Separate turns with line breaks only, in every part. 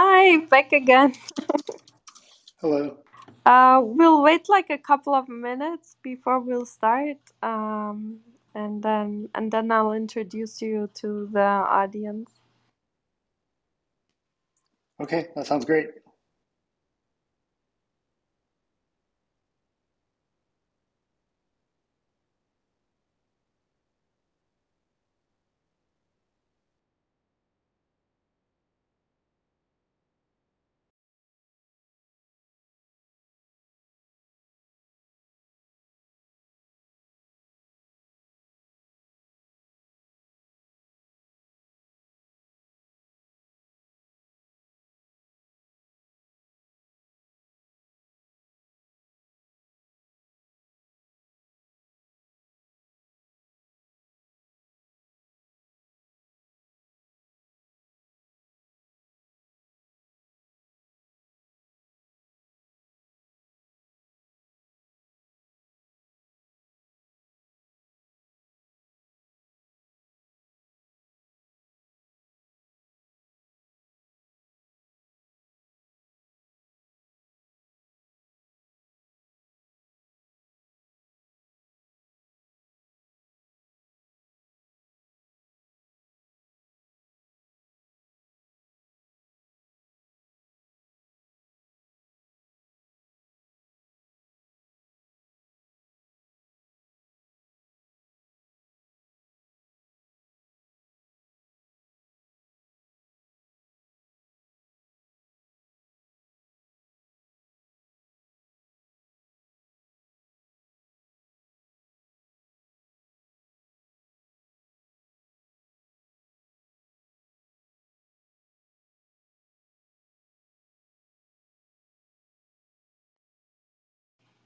Hi, back again.
Hello.
Uh, we'll wait like a couple of minutes before we'll start, um, and then and then I'll introduce you to the audience.
Okay, that sounds great.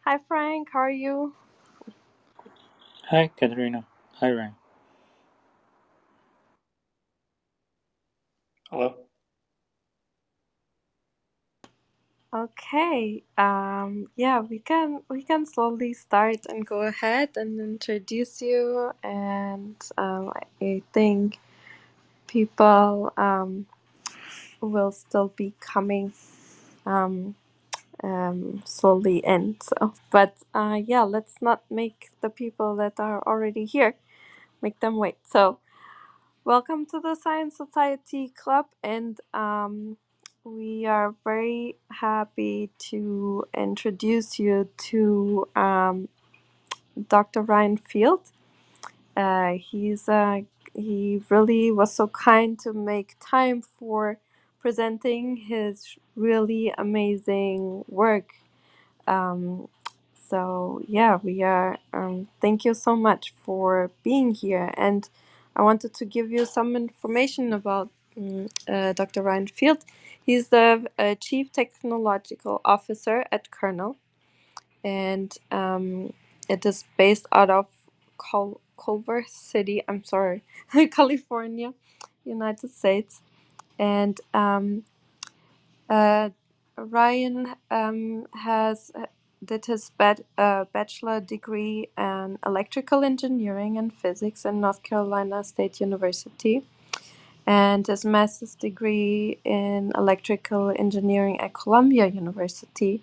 Hi, Frank. How are you?
Hi, Katerina. Hi, Ryan.
Hello.
Okay. Um, yeah, we can we can slowly start and go ahead and introduce you. And um, I think people um, will still be coming um, um, slowly in. So, but uh, yeah, let's not make the people that are already here make them wait. So, welcome to the Science Society Club, and um, we are very happy to introduce you to um, Dr. Ryan Field. Uh, he's uh, he really was so kind to make time for presenting his really amazing work. Um, so yeah, we are. Um, thank you so much for being here, and I wanted to give you some information about mm, uh, Dr. Ryan Field. He's the uh, Chief Technological Officer at Kernel, and um, it is based out of Cul- Culver City. I'm sorry, California, United States, and um, uh, Ryan um, has did his uh, bachelor degree in electrical engineering and physics in North Carolina State University, and his master's degree in electrical engineering at Columbia University,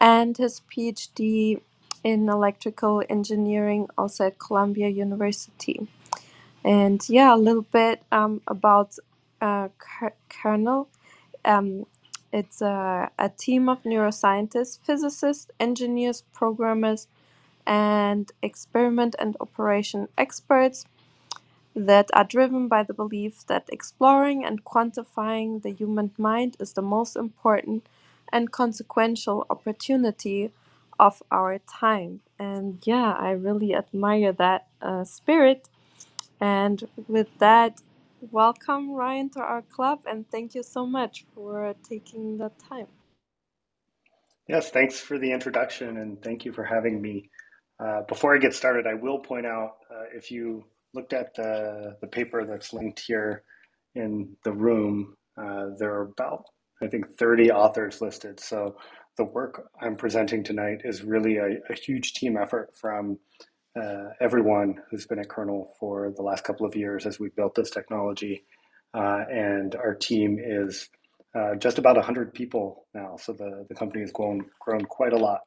and his PhD in electrical engineering also at Columbia University. And yeah, a little bit um, about uh, Ker- Kernel. Um, it's a, a team of neuroscientists, physicists, engineers, programmers, and experiment and operation experts that are driven by the belief that exploring and quantifying the human mind is the most important and consequential opportunity of our time. And yeah, I really admire that uh, spirit. And with that, welcome Ryan to our club and thank you so much for taking the time.
Yes, thanks for the introduction and thank you for having me. Uh, before I get started, I will point out uh, if you looked at the, the paper that's linked here in the room, uh, there are about, I think, 30 authors listed. So the work I'm presenting tonight is really a, a huge team effort from uh, everyone who's been at Kernel for the last couple of years as we built this technology. Uh, and our team is uh, just about 100 people now. So the, the company has grown, grown quite a lot.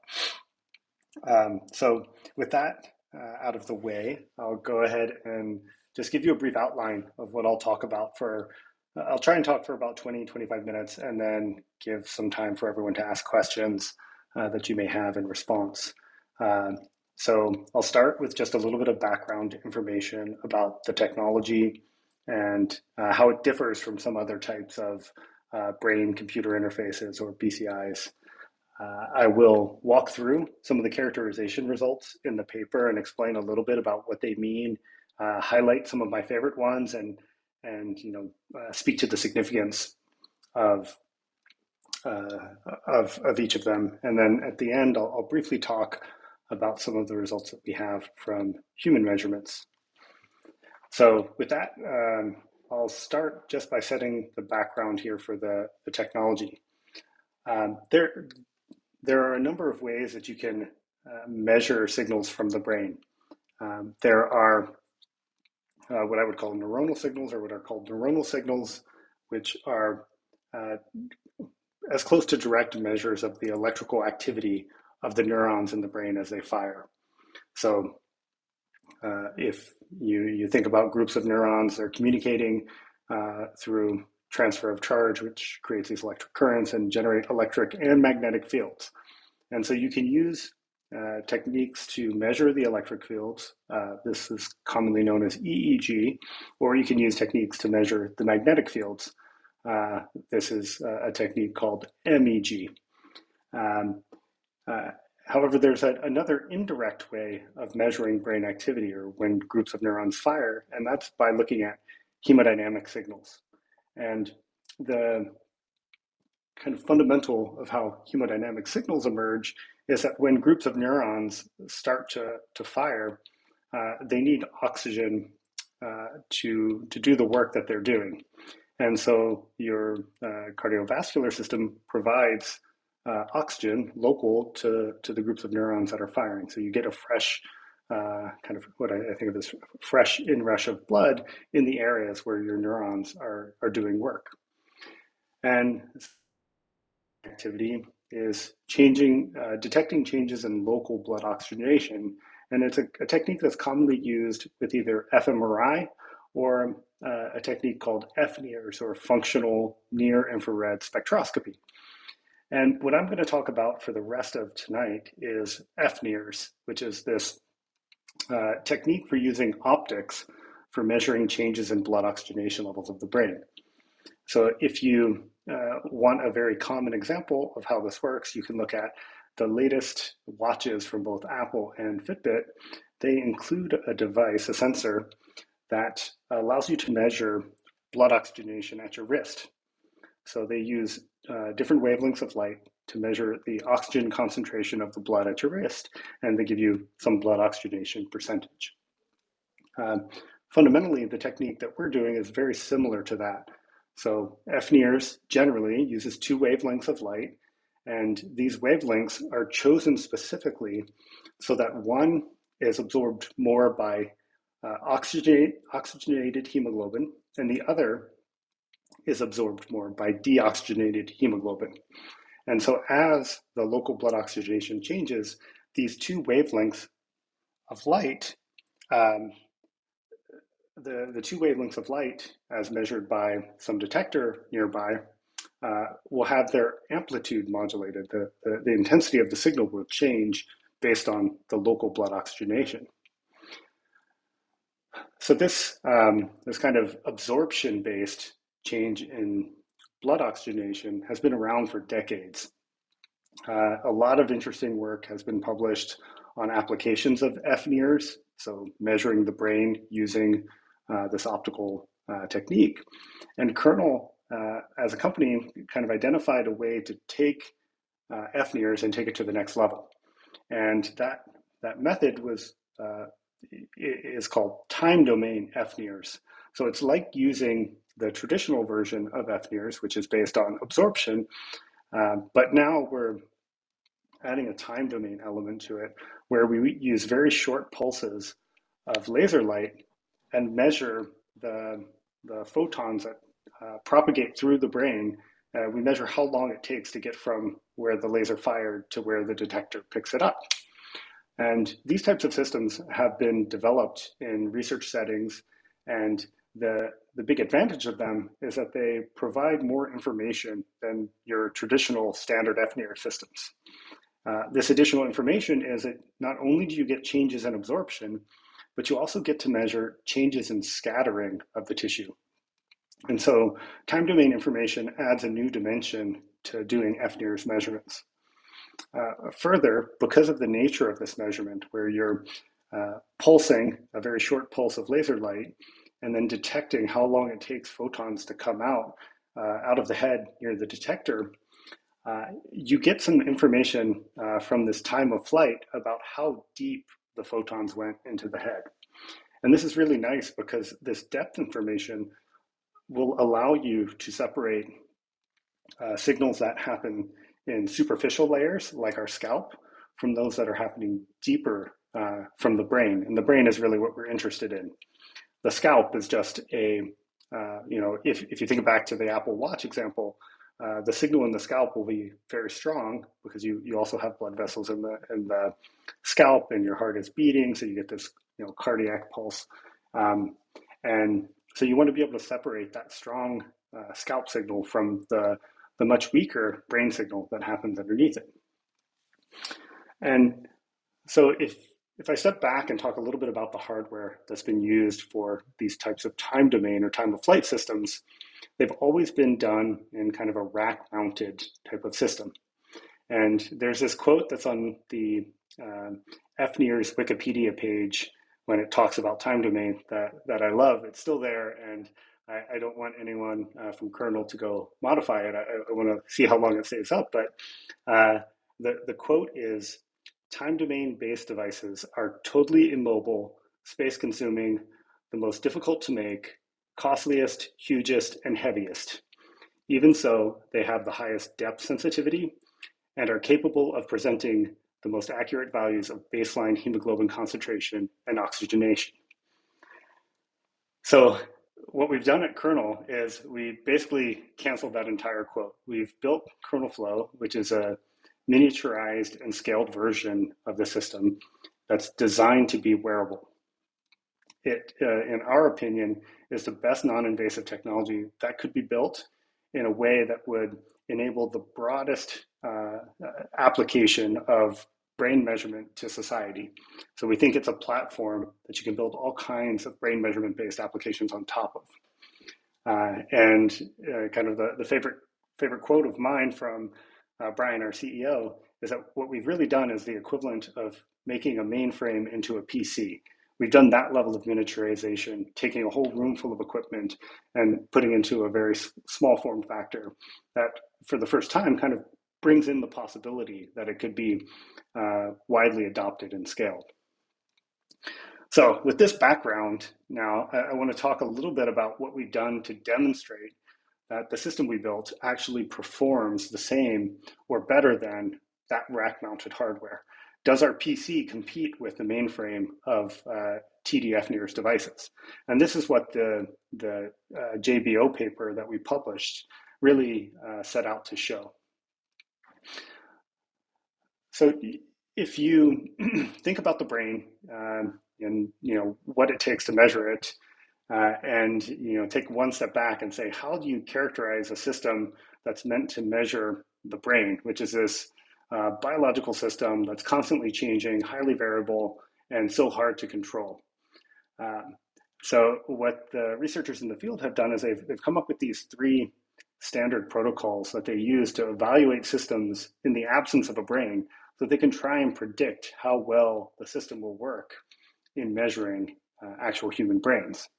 Um, so with that uh, out of the way, I'll go ahead and just give you a brief outline of what I'll talk about for, I'll try and talk for about 20, 25 minutes and then give some time for everyone to ask questions uh, that you may have in response. Um, so I'll start with just a little bit of background information about the technology and uh, how it differs from some other types of uh, brain computer interfaces or BCIs. Uh, I will walk through some of the characterization results in the paper and explain a little bit about what they mean, uh, highlight some of my favorite ones, and and you know uh, speak to the significance of, uh, of of each of them. And then at the end, I'll, I'll briefly talk about some of the results that we have from human measurements. So with that, um, I'll start just by setting the background here for the, the technology. Um, there, there are a number of ways that you can uh, measure signals from the brain. Um, there are uh, what I would call neuronal signals, or what are called neuronal signals, which are uh, as close to direct measures of the electrical activity of the neurons in the brain as they fire. So, uh, if you you think about groups of neurons, they're communicating uh, through transfer of charge, which creates these electric currents and generate electric and magnetic fields. And so you can use uh, techniques to measure the electric fields. Uh, this is commonly known as EEG, or you can use techniques to measure the magnetic fields. Uh, this is a technique called MEG. Um, uh, however, there's a, another indirect way of measuring brain activity or when groups of neurons fire, and that's by looking at hemodynamic signals. And the kind of fundamental of how hemodynamic signals emerge is that when groups of neurons start to, to fire, uh, they need oxygen uh, to, to do the work that they're doing. And so your uh, cardiovascular system provides uh, oxygen local to, to the groups of neurons that are firing. So you get a fresh uh, kind of what I, I, think of as fresh inrush of blood in the areas where your neurons are, are doing work. And activity is changing, uh, detecting changes in local blood oxygenation. And it's a, a, technique that's commonly used with either fMRI or uh, a technique called FNIRS or functional near infrared spectroscopy. And what I'm going to talk about for the rest of tonight is FNIRS, which is this uh, technique for using optics for measuring changes in blood oxygenation levels of the brain. So if you uh, want a very common example of how this works, you can look at the latest watches from both Apple and Fitbit. They include a device, a sensor, that allows you to measure blood oxygenation at your wrist. So they use uh, different wavelengths of light to measure the oxygen concentration of the blood at your wrist, and they give you some blood oxygenation percentage. Um, fundamentally, the technique that we're doing is very similar to that. So FNIRS generally uses two wavelengths of light, and these wavelengths are chosen specifically so that one is absorbed more by uh, oxygenate, oxygenated hemoglobin, and the other is absorbed more by deoxygenated hemoglobin. And so as the local blood oxygenation changes, these two wavelengths of light, um, the, the two wavelengths of light as measured by some detector nearby uh, will have their amplitude modulated. The, the, the intensity of the signal will change based on the local blood oxygenation. So this, um, this kind of absorption-based change in blood oxygenation has been around for decades. Uh, a lot of interesting work has been published on applications of FNIRS, so measuring the brain using uh, this optical uh, technique. And Kernel, uh, as a company, kind of identified a way to take uh, FNIRS and take it to the next level. And that, that method was uh, is called time domain FNIRS. So it's like using the traditional version of FNIRS, which is based on absorption. Uh, but now we're adding a time domain element to it where we use very short pulses of laser light and measure the, the photons that uh, propagate through the brain Uh, we measure how long it takes to get from where the laser fired to where the detector picks it up. And these types of systems have been developed in research settings. And the, the big advantage of them is that they provide more information than your traditional standard FNIR systems. Uh, this additional information is that not only do you get changes in absorption, but you also get to measure changes in scattering of the tissue. And so time domain information adds a new dimension to doing FNIRS measurements. Uh, further, because of the nature of this measurement, where you're uh, pulsing a very short pulse of laser light and then detecting how long it takes photons to come out uh, out of the head near the detector, uh, you get some information uh, from this time of flight about how deep the photons went into the head. And this is really nice because this depth information will allow you to separate uh, signals that happen in superficial layers, like our scalp, from those that are happening deeper uh, from the brain. And the brain is really what we're interested in. The scalp is just a, uh, you know, if, if you think back to the Apple Watch example, uh, the signal in the scalp will be very strong because you, you also have blood vessels in the in the scalp and your heart is beating, so you get this you know cardiac pulse, um, and so you want to be able to separate that strong uh, scalp signal from the the much weaker brain signal that happens underneath it. And so if if I step back and talk a little bit about the hardware that's been used for these types of time domain or time of flight systems, they've always been done in kind of a rack mounted type of system. And there's this quote that's on the uh, FNIRS Wikipedia page when it talks about time domain that, that I love. It's still there, and I, I don't want anyone uh, from kernel to go modify it. I, I want to see how long it stays up. But uh, the, the quote is time domain based devices are totally immobile, space consuming, the most difficult to make, costliest, hugest, and heaviest. Even so, they have the highest depth sensitivity and are capable of presenting the most accurate values of baseline hemoglobin concentration and oxygenation. So what we've done at Kernel is we basically canceled that entire quote. We've built Kernel Flow, which is a miniaturized and scaled version of the system that's designed to be wearable. It, uh, in our opinion, is the best non-invasive technology that could be built in a way that would enable the broadest uh, application of brain measurement to society. So we think it's a platform that you can build all kinds of brain measurement based applications on top of. Uh, and uh, kind of the, the favorite favorite quote of mine from uh, Bryan, our CEO, is that what we've really done is the equivalent of making a mainframe into a PC. We've done that level of miniaturization, taking a whole room full of equipment and putting into a very small form factor that, for the first time, kind of brings in the possibility that it could be uh, widely adopted and scaled. So, with this background, now I, I want to talk a little bit about what we've done to demonstrate that the system we built actually performs the same or better than that rack mounted hardware. Does our PC compete with the mainframe of uh, TD-fNIRS devices? And this is what the, the uh, JBO paper that we published really uh, set out to show. So if you think about the brain um, and you know what it takes to measure it, uh, and you know take one step back and say, how do you characterize a system that's meant to measure the brain, which is this uh, biological system that's constantly changing, highly variable, and so hard to control. Um, so what the researchers in the field have done is they've, they've come up with these three standard protocols that they use to evaluate systems in the absence of a brain so they can try and predict how well the system will work in measuring uh, actual human brains.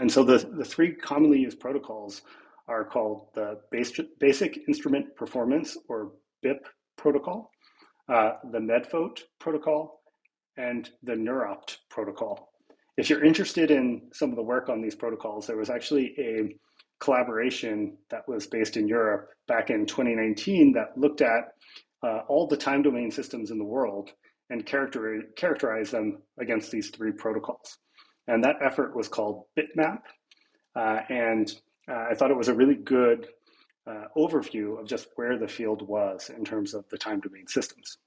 And so the, the three commonly used protocols are called the Basic Instrument Performance or BIP protocol, uh, the MEDPHOT protocol, and the NeurOpt protocol. If you're interested in some of the work on these protocols, there was actually a collaboration that was based in Europe back in 2019 that looked at uh, all the time domain systems in the world and character, characterize them against these three protocols. And that effort was called Bitmap. Uh, and uh, I thought it was a really good uh, overview of just where the field was in terms of the time domain systems.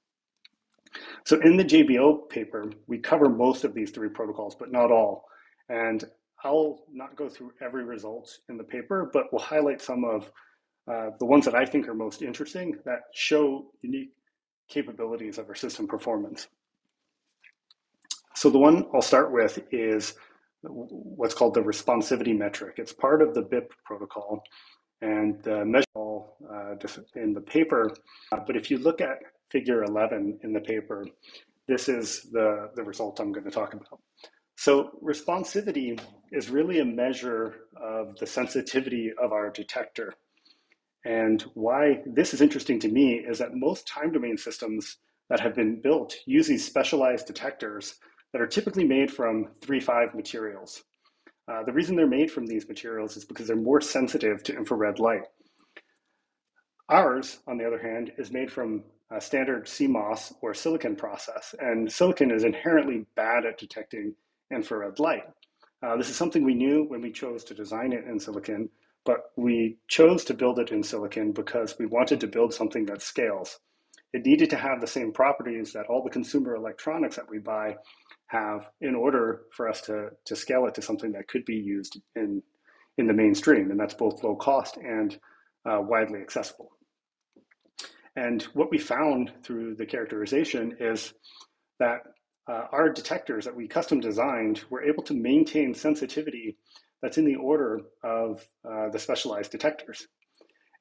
So in the JBO paper, we cover most of these three protocols, but not all. And I'll not go through every result in the paper, but we'll highlight some of uh, the ones that I think are most interesting that show unique capabilities of our system performance. So the one I'll start with is what's called the responsivity metric. It's part of the BIP protocol and the uh, in the paper. Uh, but if you look at figure 11 in the paper, this is the, the result I'm going to talk about. So responsivity is really a measure of the sensitivity of our detector. And why this is interesting to me is that most time domain systems that have been built use these specialized detectors that are typically made from 3-5 materials. Uh, the reason they're made from these materials is because they're more sensitive to infrared light. Ours, on the other hand, is made from a standard CMOS or silicon process, and silicon is inherently bad at detecting infrared light. Uh, this is something we knew when we chose to design it in silicon, but we chose to build it in silicon because we wanted to build something that scales. It needed to have the same properties that all the consumer electronics that we buy have in order for us to, to scale it to something that could be used in, in the mainstream, and that's both low cost and uh, widely accessible. And what we found through the characterization is that uh, our detectors that we custom designed were able to maintain sensitivity that's in the order of uh, the specialized detectors.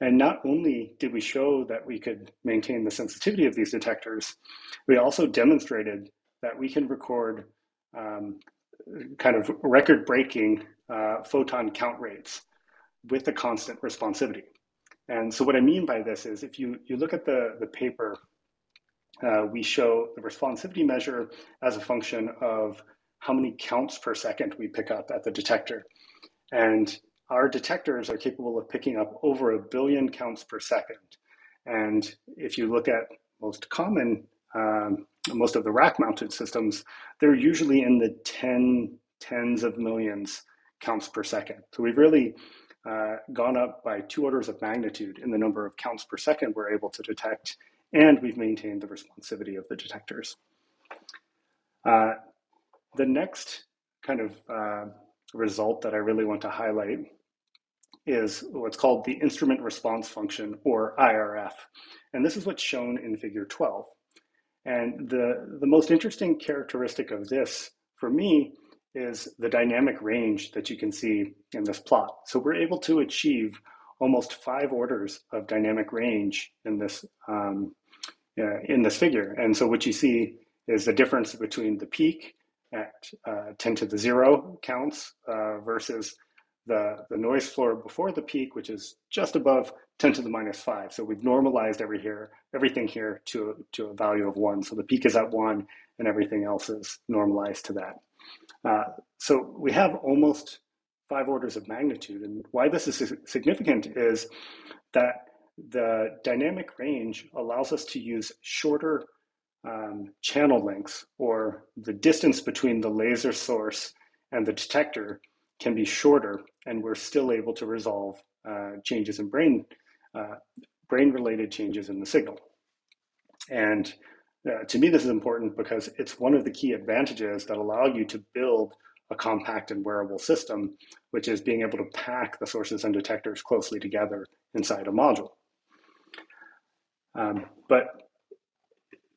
And not only did we show that we could maintain the sensitivity of these detectors, we also demonstrated that we can record um, kind of record breaking uh, photon count rates with a constant responsivity. And so what I mean by this is if you, you look at the, the paper, uh, we show the responsivity measure as a function of how many counts per second we pick up at the detector. And our detectors are capable of picking up over a billion counts per second. And if you look at most common, um, most of the rack mounted systems, they're usually in the 10, tens of millions counts per second. So we've really uh, gone up by two orders of magnitude in the number of counts per second we're able to detect, and we've maintained the responsivity of the detectors. Uh, the next kind of uh, result that I really want to highlight is what's called the instrument response function, or IRF. And this is what's shown in figure 12. And the, the most interesting characteristic of this, for me, is the dynamic range that you can see in this plot. So we're able to achieve almost five orders of dynamic range in this um, uh, in this figure. And so what you see is the difference between the peak at uh, 10 to the zero counts uh, versus the, the noise floor before the peak, which is just above 10 to the minus five. So we've normalized every here, everything here to, to a value of one. So the peak is at one and everything else is normalized to that. Uh, so we have almost five orders of magnitude. And why this is significant is that the dynamic range allows us to use shorter um, channel lengths or the distance between the laser source and the detector can be shorter and we're still able to resolve uh, changes in brain uh, brain related changes in the signal. And uh, to me, this is important because it's one of the key advantages that allow you to build a compact and wearable system, which is being able to pack the sources and detectors closely together inside a module. Um, but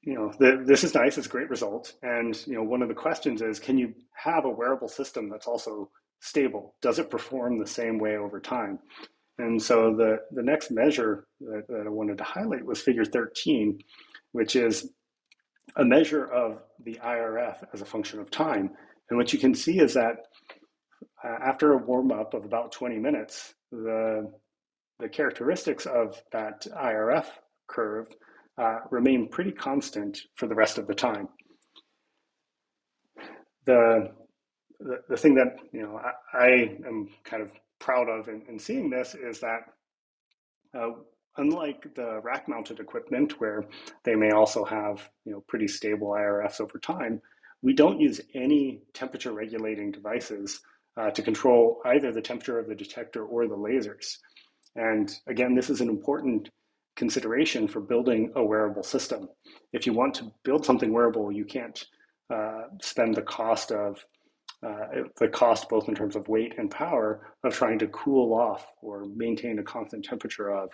you know, the, this is nice. It's a great result. And you know, one of the questions is, can you have a wearable system that's also stable? Does it perform the same way over time? And so the, the next measure that, that I wanted to highlight was figure 13, which is a measure of the IRF as a function of time. And what you can see is that uh, after a warm up of about 20 minutes, the, the characteristics of that IRF curve uh, remain pretty constant for the rest of the time. The, the, the thing that you know I, I am kind of proud of in, in seeing this is that uh, unlike the rack mounted equipment where they may also have you know pretty stable IRFs over time, we don't use any temperature regulating devices uh, to control either the temperature of the detector or the lasers. And again, this is an important consideration for building a wearable system. If you want to build something wearable, you can't uh, spend the cost of uh, the cost both in terms of weight and power of trying to cool off or maintain a constant temperature of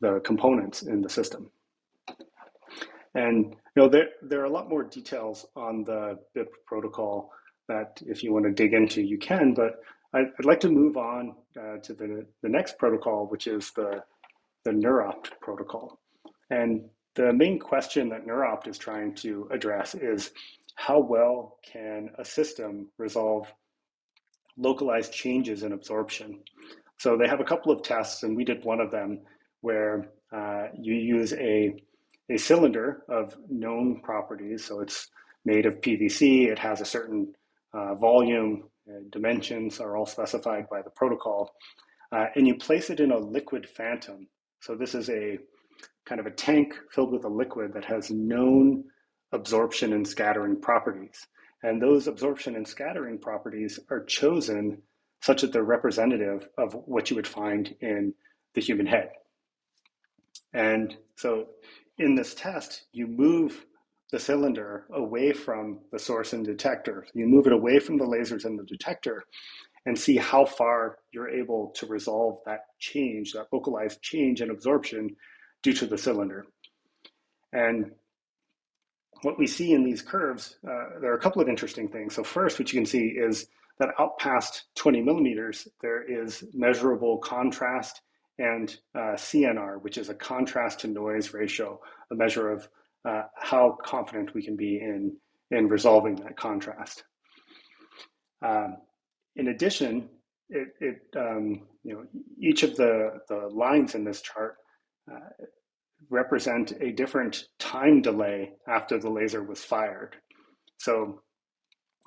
the components in the system. And you know there, there are a lot more details on the BIP protocol that if you want to dig into, you can, but I'd, I'd like to move on uh, to the, the next protocol, which is the, the NeurOpt protocol. And the main question that NeurOpt is trying to address is how well can a system resolve localized changes in absorption? So they have a couple of tests, and we did one of them where uh, you use a, a cylinder of known properties. So it's made of PVC, it has a certain uh, volume, uh, dimensions are all specified by the protocol. Uh, and you place it in a liquid phantom. So this is a kind of a tank filled with a liquid that has known absorption and scattering properties. And those absorption and scattering properties are chosen such that they're representative of what you would find in the human head. And so in this test, you move the cylinder away from the source and detector. You move it away from the lasers and the detector and see how far you're able to resolve that change, that localized change in absorption due to the cylinder. And what we see in these curves, uh, there are a couple of interesting things. So first, what you can see is that out past 20 millimeters, there is measurable contrast and uh, CNR, which is a contrast to noise ratio, a measure of uh, how confident we can be in, in resolving that contrast. Um, in addition, it, it um, you know, each of the, the lines in this chart uh, represent a different time delay after the laser was fired. So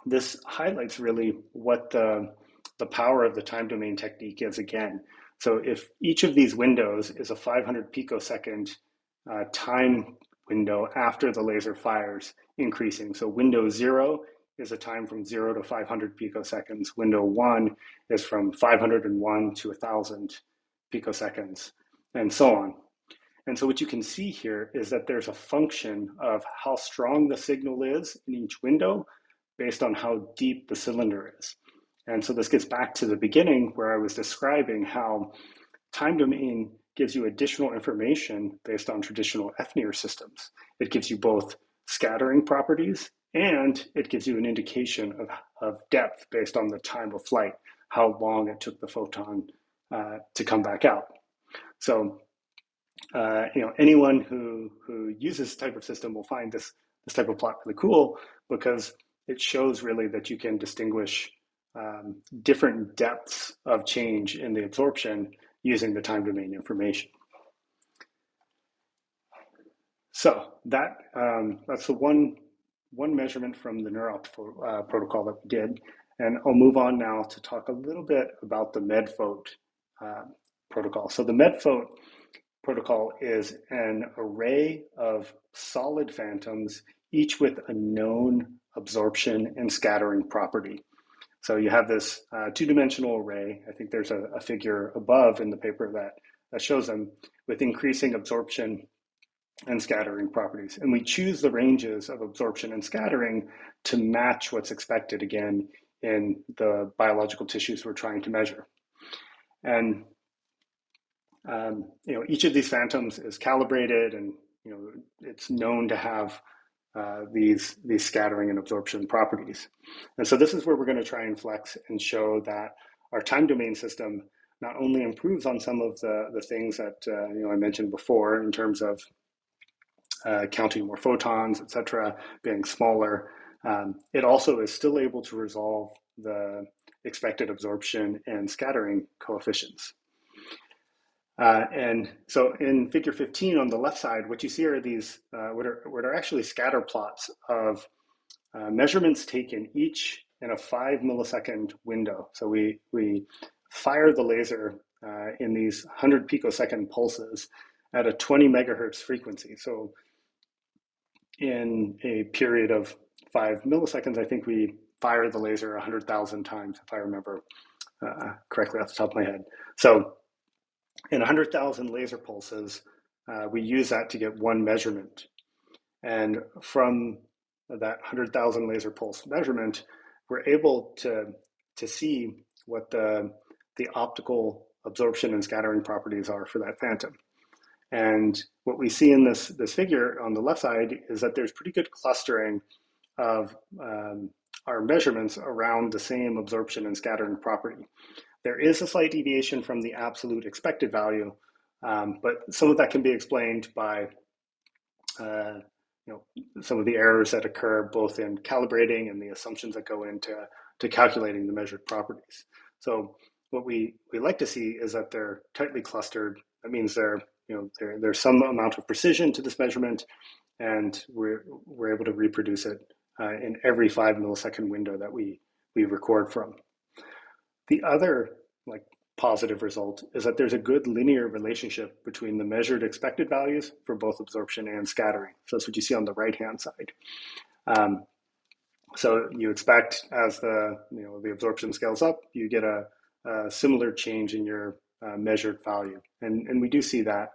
this highlights really what the, the power of the time domain technique is again. So if each of these windows is a 500 picosecond uh, time window after the laser fires increasing. So window zero is a time from zero to 500 picoseconds. Window one is from 501 to 1000 picoseconds, and so on. And so what you can see here is that there's a function of how strong the signal is in each window based on how deep the cylinder is. And so this gets back to the beginning where I was describing how time domain gives you additional information based on traditional FNIR systems. It gives you both scattering properties and it gives you an indication of, of depth based on the time of flight, how long it took the photon uh, to come back out. So, uh, you know, anyone who, who uses this type of system will find this, this type of plot really cool because it shows really that you can distinguish um, different depths of change in the absorption using the time domain information. So that um, that's the one one measurement from the NeurOpt uh, protocol that we did, and I'll move on now to talk a little bit about the MEDPHOT uh, protocol. So the MEDPHOT protocol is an array of solid phantoms, each with a known absorption and scattering property. So you have this uh, two-dimensional array. I think there's a, a, figure above in the paper that, that shows them with increasing absorption and scattering properties. And we choose the ranges of absorption and scattering to match what's expected again in the biological tissues we're trying to measure. And um, you know, each of these phantoms is calibrated and you know, it's known to have uh, these, these scattering and absorption properties. And so this is where we're going to try and flex and show that our time domain system not only improves on some of the, the things that uh, you know I mentioned before in terms of uh, counting more photons, et cetera, being smaller, um, it also is still able to resolve the expected absorption and scattering coefficients. Uh, and so in figure 15 on the left side, what you see are these, uh, what, are, what are actually scatter plots of uh, measurements taken each in a five millisecond window. So we, we fire the laser uh, in these 100 picosecond pulses at a 20 megahertz frequency. So in a period of five milliseconds, I think we fire the laser 100,000 times, if I remember uh, correctly off the top of my head. So in 100,000 laser pulses, uh, we use that to get one measurement. And from that 100,000 laser pulse measurement, we're able to, to see what the, the optical absorption and scattering properties are for that phantom. And what we see in this, this figure on the left side is that there's pretty good clustering of um, our measurements around the same absorption and scattering property. There is a slight deviation from the absolute expected value, um, but some of that can be explained by uh, you know, some of the errors that occur both in calibrating and the assumptions that go into to calculating the measured properties. So what we, we like to see is that they're tightly clustered. That means they're, you know, there, there's some amount of precision to this measurement and we're, we're able to reproduce it uh, in every five millisecond window that we, we record from. The other like positive result is that there's a good linear relationship between the measured expected values for both absorption and scattering. So that's what you see on the right-hand side. Um, so you expect as the you know the absorption scales up, you get a, a similar change in your uh, measured value, and and we do see that.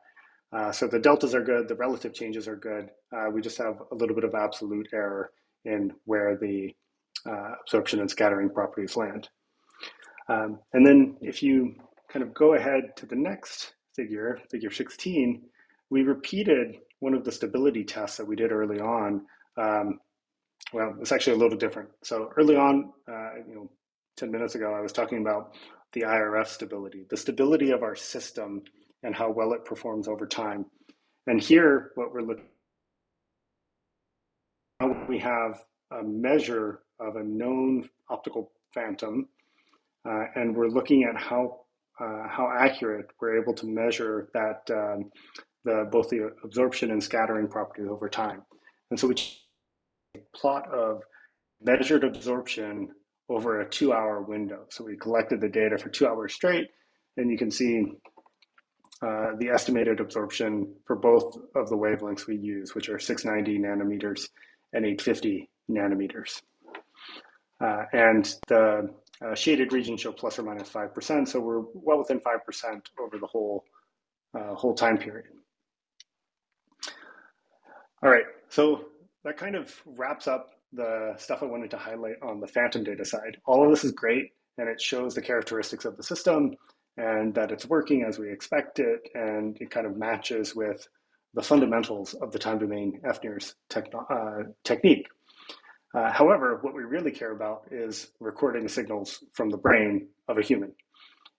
Uh, so the deltas are good, the relative changes are good. Uh, we just have a little bit of absolute error in where the uh, absorption and scattering properties land. Um, and then if you kind of go ahead to the next figure, figure 16, we repeated one of the stability tests that we did early on. Um, well, it's actually a little different. So early on, uh, you know, 10 minutes ago, I was talking about the IRF stability, the stability of our system and how well it performs over time. And here, what we're looking we have a measure of a known optical phantom uh, and we're looking at how uh, how accurate we're able to measure that um, the both the absorption and scattering properties over time. And so we plot of measured absorption over a two-hour window. So we collected the data for two hours straight, and you can see uh, the estimated absorption for both of the wavelengths we use, which are 690 nanometers and 850 nanometers. Uh, and the uh, shaded regions show plus or minus 5%, so we're well within 5% over the whole, uh, whole time period. All right, so that kind of wraps up the stuff I wanted to highlight on the phantom data side. All of this is great, and it shows the characteristics of the system and that it's working as we expect it, and it kind of matches with the fundamentals of the time domain FNIRS uh, technique. Uh, however, what we really care about is recording signals from the brain of a human.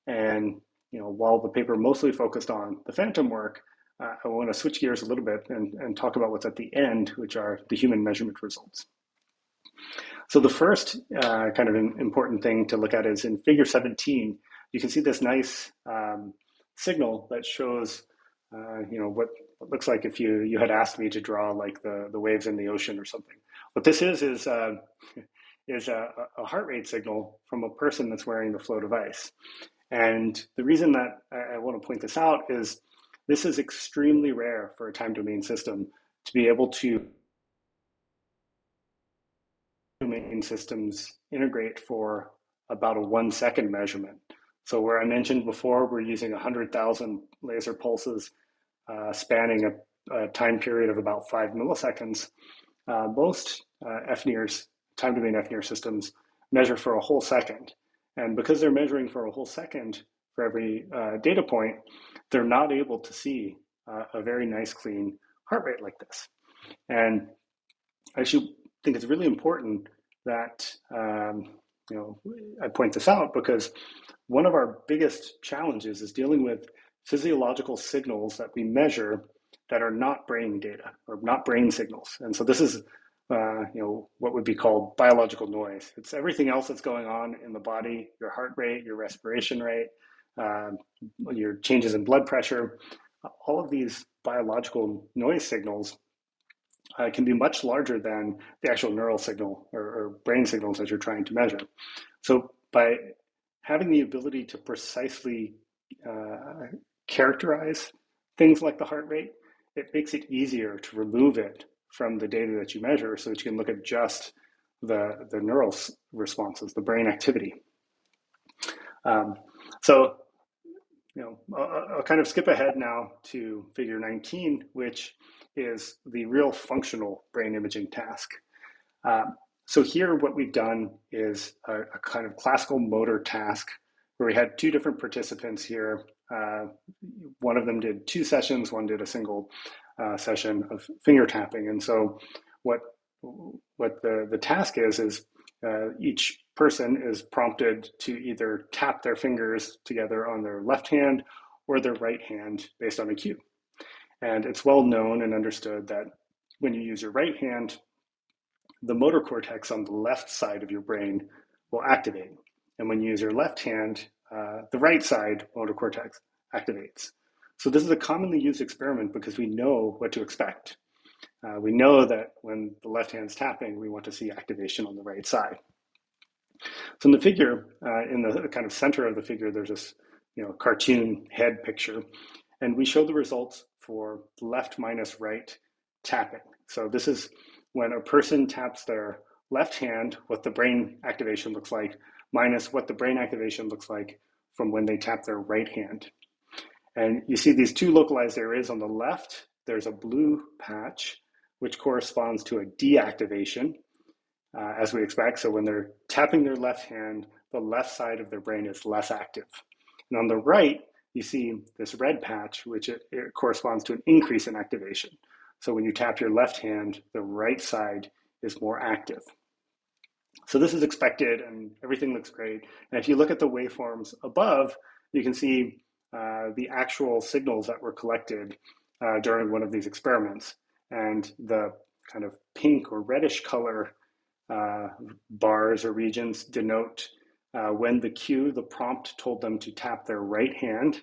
And you know, while the paper mostly focused on the phantom work, uh, I want to switch gears a little bit and, and talk about what's at the end, which are the human measurement results. So the first uh, kind of important thing to look at is in figure 17, you can see this nice um, signal that shows, uh, you know, what, what looks like if you, you had asked me to draw like the, the waves in the ocean or something. What this is is uh, is a, a, heart rate signal from a person that's wearing the flow device. And the reason that I, I want to point this out is this is extremely rare for a time domain system to be able to domain systems integrate for about a one second measurement. So where I mentioned before, we're using 100,000 laser pulses uh, spanning a, a, time period of about five milliseconds. Uh, most uh, FNIRS, time domain FNIR systems, measure for a whole second. And because they're measuring for a whole second for every uh, data point, they're not able to see uh, a very nice, clean heart rate like this. And I should think it's really important that um, you know I point this out because one of our biggest challenges is dealing with physiological signals that we measure that are not brain data or not brain signals. And so this is, uh, you know, what would be called biological noise. It's everything else that's going on in the body, your heart rate, your respiration rate, uh, your changes in blood pressure. All of these biological noise signals uh, can be much larger than the actual neural signal or, or brain signals that you're trying to measure. So by having the ability to precisely uh, characterize things like the heart rate, it makes it easier to remove it from the data that you measure so that you can look at just the, the neural responses, the brain activity. Um, so you know, I'll, I'll, kind of skip ahead now to figure 19, which is the real functional brain imaging task. Um, so here what we've done is a, a, kind of classical motor task where we had two different participants here. Uh, one of them did two sessions, one did a single uh, session of finger tapping. And so what what the, the task is, is uh, each person is prompted to either tap their fingers together on their left hand or their right hand based on a cue. And it's well known and understood that when you use your right hand, the motor cortex on the left side of your brain will activate. And when you use your left hand, uh, the right side motor cortex activates. So this is a commonly used experiment because we know what to expect. Uh, we know that when the left hand's tapping, we want to see activation on the right side. So in the figure, uh, in the kind of center of the figure, there's this you know cartoon head picture, and we show the results for left minus right tapping. So this is when a person taps their left hand, what the brain activation looks like, minus what the brain activation looks like from when they tap their right hand. And you see these two localized areas on the left, there's a blue patch, which corresponds to a deactivation, uh, as we expect. So when they're tapping their left hand, the left side of their brain is less active. And on the right, you see this red patch, which it, it corresponds to an increase in activation. So when you tap your left hand, the right side is more active. So this is expected and everything looks great. And if you look at the waveforms above, you can see uh, the actual signals that were collected uh, during one of these experiments. And the kind of pink or reddish color uh, bars or regions denote uh, when the cue, the prompt told them to tap their right hand.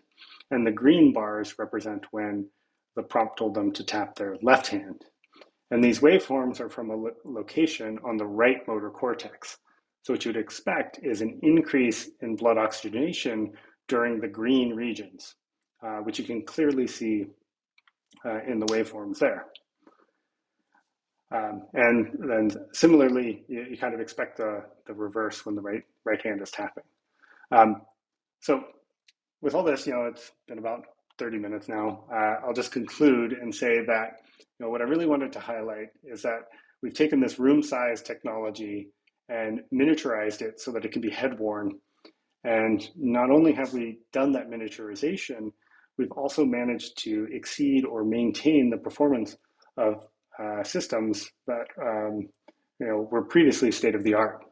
And the green bars represent when the prompt told them to tap their left hand. And these waveforms are from a lo location on the right motor cortex. So what you'd expect is an increase in blood oxygenation during the green regions, uh, which you can clearly see uh, in the waveforms there. Um, and then similarly, you, you, kind of expect the, the reverse when the right, right hand is tapping. Um, so with all this, you know, it's been about 30 minutes now. Uh, I'll just conclude and say that, you know, what I really wanted to highlight is that we've taken this room size technology and miniaturized it so that it can be head worn. And not only have we done that miniaturization, we've also managed to exceed or maintain the performance of uh, systems that um, you know were previously state of the art.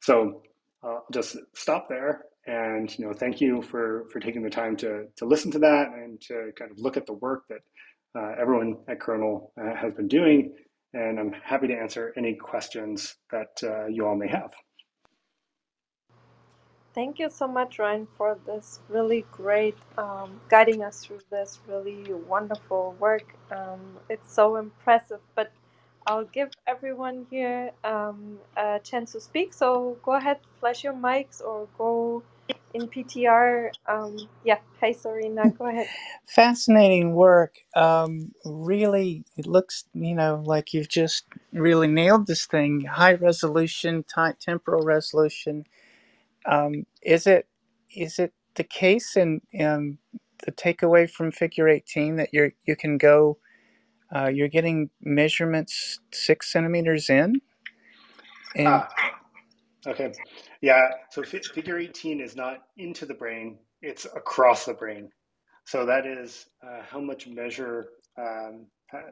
So uh, I'll just stop there and you know thank you for for taking the time to to listen to that and to kind of look at the work that uh, everyone at Kernel uh, has been doing. And I'm happy to answer any questions that uh, you all may have.
Thank you so much, Ryan, for this really great um, guiding us through this really wonderful work. Um, it's so impressive, but I'll give everyone here um, a chance to speak. So go ahead, flash your mics or go in PTR. Um, yeah, hi, Serena, go ahead.
Fascinating work. Um, really, it looks, you know, like you've just really nailed this thing. High resolution, tight temporal resolution um, is it is it the case in, in the takeaway from Figure 18 that you're you can go uh, you're getting measurements six centimeters in?
And ah, okay, yeah. So Figure 18 is not into the brain; it's across the brain. So that is uh, how much measure, um,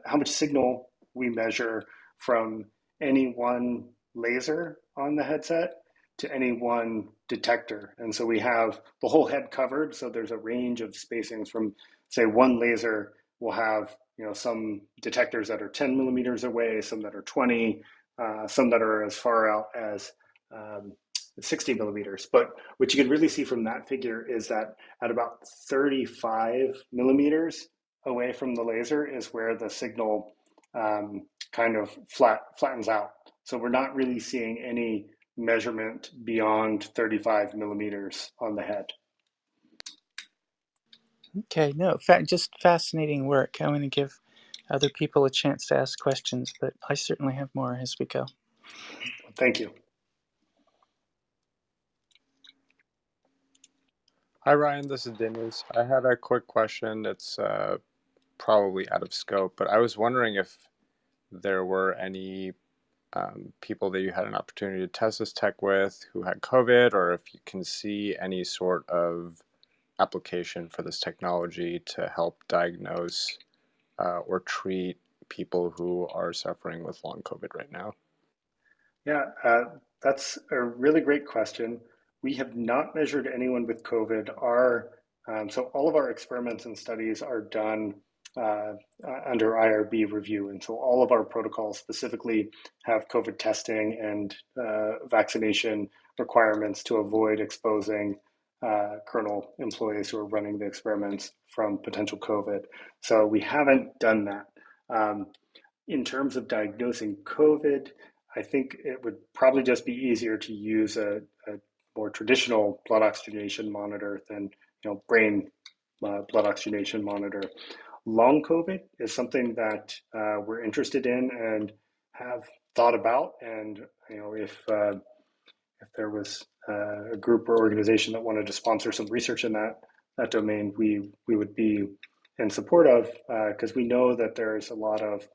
how much signal we measure from any one laser on the headset to any one detector. And so we have the whole head covered. So there's a range of spacings from, say, one laser will have you know some detectors that are 10 millimeters away, some that are 20, uh, some that are as far out as um, 60 millimeters. But what you can really see from that figure is that at about 35 millimeters away from the laser is where the signal um, kind of flat flattens out. So we're not really seeing any measurement beyond 35 millimeters on the head.
Okay, no, fa- just fascinating work. I'm going to give other people a chance to ask questions, but I certainly have more as we go.
Thank you.
Hi, Ryan. This is Dennis. I had a quick question. It's uh, probably out of scope, but I was wondering if there were any um, people that you had an opportunity to test this tech with who had COVID, or if you can see any sort of application for this technology to help diagnose uh, or treat people who are suffering with long COVID right now.
Yeah, uh, that's a really great question. We have not measured anyone with COVID. Our um, so all of our experiments and studies are done uh, under IRB review, and so all of our protocols specifically have COVID testing and uh, vaccination requirements to avoid exposing uh, kernel employees who are running the experiments from potential COVID. So we haven't done that. Um, in terms of diagnosing COVID, I think it would probably just be easier to use a, a more traditional blood oxygenation monitor than you know brain uh, blood oxygenation monitor. Long COVID is something that uh, we're interested in and have thought about, and you know if uh, if there was uh, a group or organization that wanted to sponsor some research in that that domain, we we would be in support of because uh, we know that there's a lot of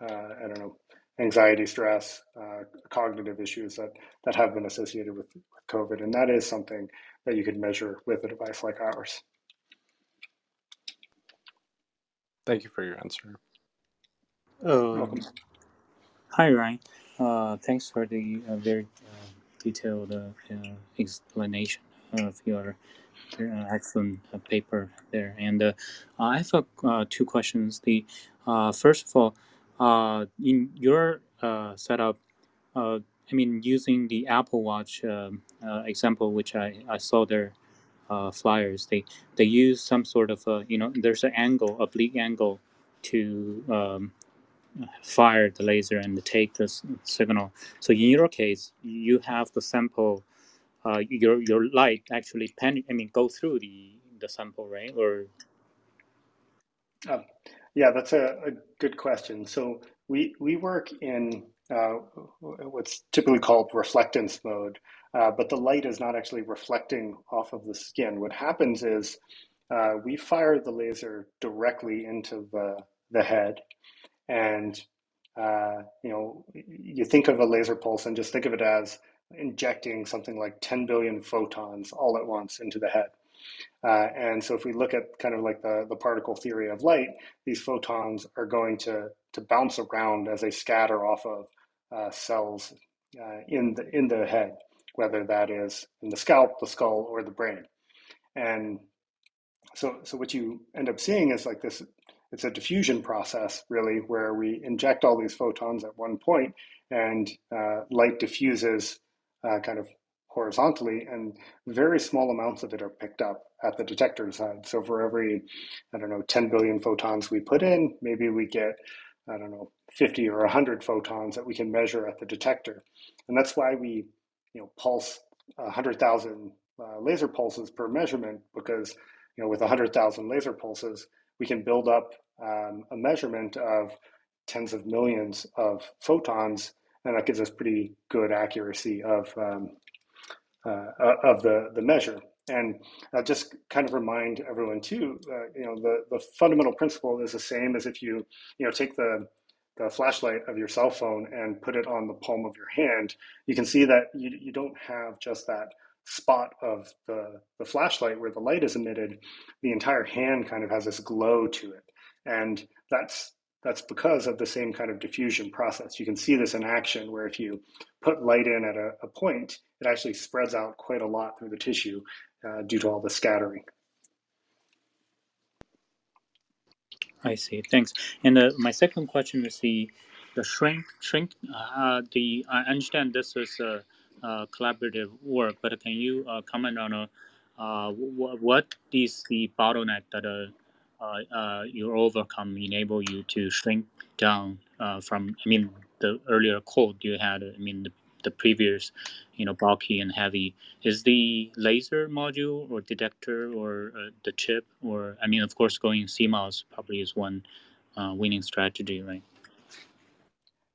uh, I don't know anxiety, stress, uh, cognitive issues that, that have been associated with, with COVID. And that is something that you could measure with a device like ours.
Thank you for your answer.
Uh, hi, Ryan. Uh, thanks for the uh, very uh, detailed uh, explanation of your excellent paper there. And I have two questions. The first of all, uh, in your uh, setup, uh, I mean, using the Apple Watch um, uh, example, which I, I saw their uh, flyers, they they use some sort of a, you know, there's an angle, oblique angle, to um, fire the laser and take the signal. So in your case, you have the sample, uh, your your light actually pen, I mean, go through the the sample, right? Or
um, yeah, that's a, a, good question. So we we work in uh, what's typically called reflectance mode, uh, but the light is not actually reflecting off of the skin. What happens is uh, we fire the laser directly into the the head, and uh, you know you think of a laser pulse and just think of it as injecting something like 10 billion photons all at once into the head. Uh, and so if we look at kind of like the, the particle theory of light, these photons are going to, to bounce around as they scatter off of uh, cells uh, in, the, in the head, whether that is in the scalp, the skull, or the brain. And so, so what you end up seeing is like this, it's a diffusion process really, where we inject all these photons at one point and uh, light diffuses uh, kind of horizontally, and very small amounts of it are picked up at the detector side. So for every, I don't know, 10 billion photons we put in, maybe we get, I don't know, 50 or 100 photons that we can measure at the detector. And that's why we, you know, pulse 100,000 uh, laser pulses per measurement, because, you know, with 100,000 laser pulses, we can build up um, a measurement of tens of millions of photons, and that gives us pretty good accuracy of um, of the, the measure. And I'll just kind of remind everyone too, uh, you know, the, the fundamental principle is the same as if you, you know, take the, the flashlight of your cell phone and put it on the palm of your hand, you can see that you, you don't have just that spot of the, the flashlight where the light is emitted. The entire hand kind of has this glow to it. And that's that's because of the same kind of diffusion process. You can see this in action where if you put light in at a, a point, it actually spreads out quite a lot through the tissue uh, due to all the scattering.
I see. Thanks. And uh, my second question is the the shrink shrink. Uh, the I understand this is a, a collaborative work, but can you uh, comment on a, uh, what is the bottleneck that uh, uh, uh, you overcome enable you to shrink down uh, from i mean the earlier code you had i mean the, the previous you know bulky and heavy. Is the laser module or detector or uh, the chip or i mean of course going cmos probably is one uh, winning strategy right?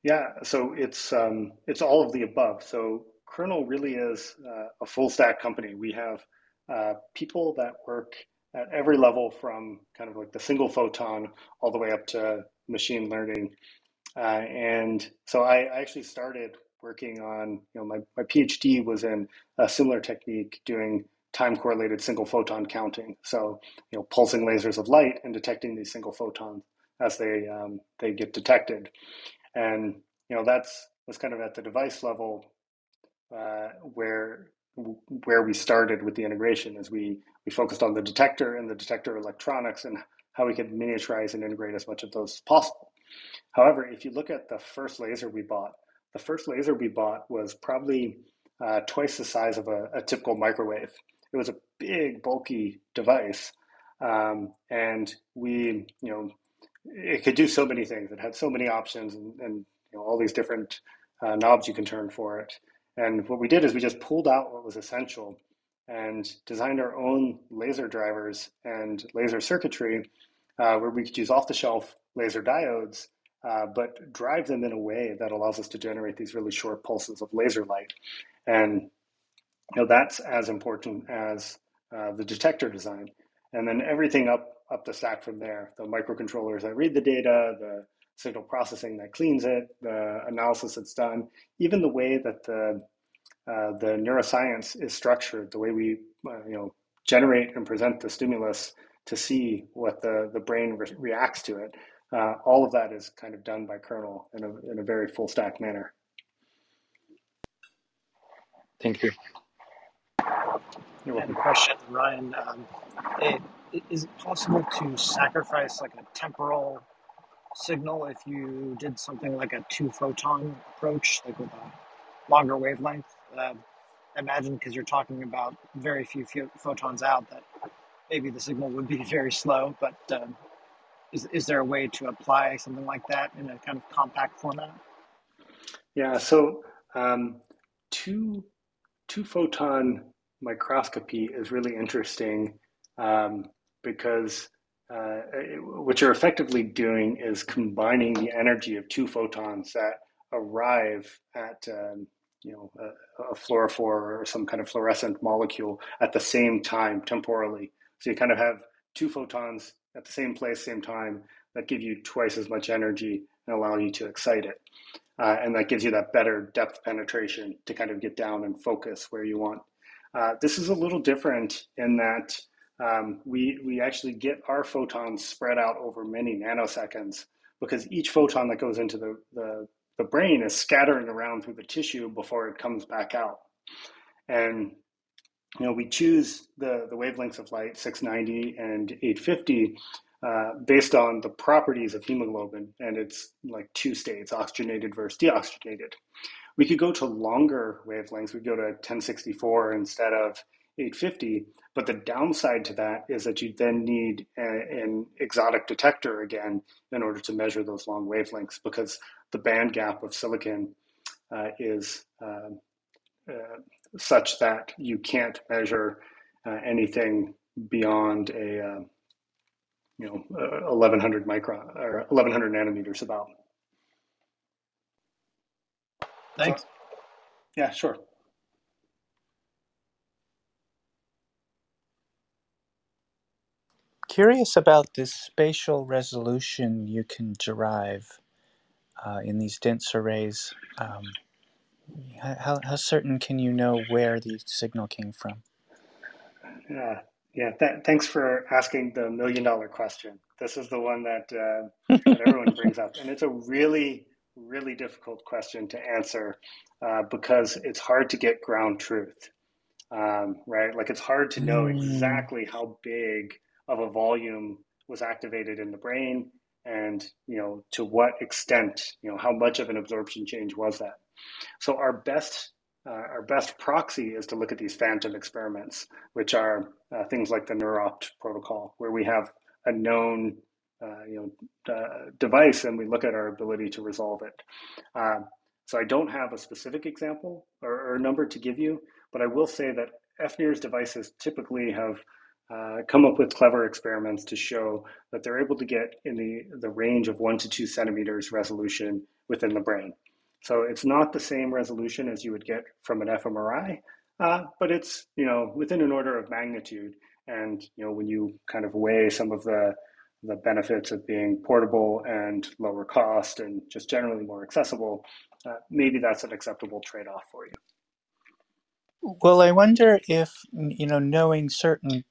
Yeah so it's um, it's all of the above. So kernel really is uh, a full stack company. We have uh, people that work at every level from kind of like the single photon all the way up to machine learning. Uh, and so I, I actually started working on, you know, my, my PhD was in a similar technique doing time correlated single photon counting. So, you know, pulsing lasers of light and detecting these single photons as they um, they get detected. And you know, that's that's kind of at the device level uh, where where we started with the integration is we we focused on the detector and the detector electronics and how we could miniaturize and integrate as much of those as possible. However, if you look at the first laser we bought, the first laser we bought was probably uh, twice the size of a, a, typical microwave. It was a big, bulky device, um, and we, you know, it could do so many things. It had so many options and, and you know, all these different uh, knobs you can turn for it. And what we did is we just pulled out what was essential and designed our own laser drivers and laser circuitry uh, where we could use off the shelf laser diodes, uh, but drive them in a way that allows us to generate these really short pulses of laser light. And you know, that's as important as uh, the detector design. And then everything up, up the stack from there the microcontrollers that read the data, the signal processing that cleans it, the analysis that's done, even the way that the uh, the neuroscience is structured, the way we uh, you know generate and present the stimulus to see what the the brain re- reacts to it. Uh, all of that is kind of done by kernel in a in a very full stack manner.
Thank you.
You're welcome. question, Ryan. Um, it, is it possible to sacrifice like a temporal signal if you did something like a two photon approach, like with a longer wavelength. Uh, imagine because you're talking about very few photons out that maybe the signal would be very slow, but um, is, is there a way to apply something like that in a kind of compact format?
Yeah, so um, two, two photon microscopy is really interesting um, because uh, what you're effectively doing is combining the energy of two photons that arrive at um, you know a, a, fluorophore or some kind of fluorescent molecule at the same time temporally. So you kind of have two photons at the same place, same time that give you twice as much energy and allow you to excite it. Uh, and that gives you that better depth penetration to kind of get down and focus where you want. Uh, this is a little different in that um, we, we actually get our photons spread out over many nanoseconds because each photon that goes into the, the, the brain is scattering around through the tissue before it comes back out. And you know, we choose the, the wavelengths of light, 690 and 850, uh, based on the properties of hemoglobin and it's like two states, oxygenated versus deoxygenated. We could go to longer wavelengths. We'd go to 1064 instead of 850. But the downside to that is that you then need a, an exotic detector again in order to measure those long wavelengths because the band gap of silicon uh, is uh, uh, such that you can't measure uh, anything beyond a uh, you know 1100 micron or 1100 nanometers about.
Thanks.
So, yeah, sure.
Curious about this spatial resolution you can derive uh, in these dense arrays. Um, how, how certain can you know where the signal came from?
Yeah, yeah. Th- thanks for asking the million dollar question. This is the one that, uh, that everyone brings up, and it's a really, really difficult question to answer uh, because it's hard to get ground truth. Um, right? Like it's hard to know hmm. exactly how big of a volume was activated in the brain and you know to what extent you know how much of an absorption change was that so our best uh, our best proxy is to look at these phantom experiments which are uh, things like the nEUROPt protocol where we have a known uh, you know device and we look at our ability to resolve it uh, so i don't have a specific example or, or number to give you but i will say that fNIRS devices typically have uh, come up with clever experiments to show that they're able to get in the, the range of one to two centimeters resolution within the brain. So it's not the same resolution as you would get from an fMRI, uh, but it's you know within an order of magnitude. And you know when you kind of weigh some of the the benefits of being portable and lower cost and just generally more accessible, uh, maybe that's an acceptable trade-off for you.
Well, I wonder if you know knowing certain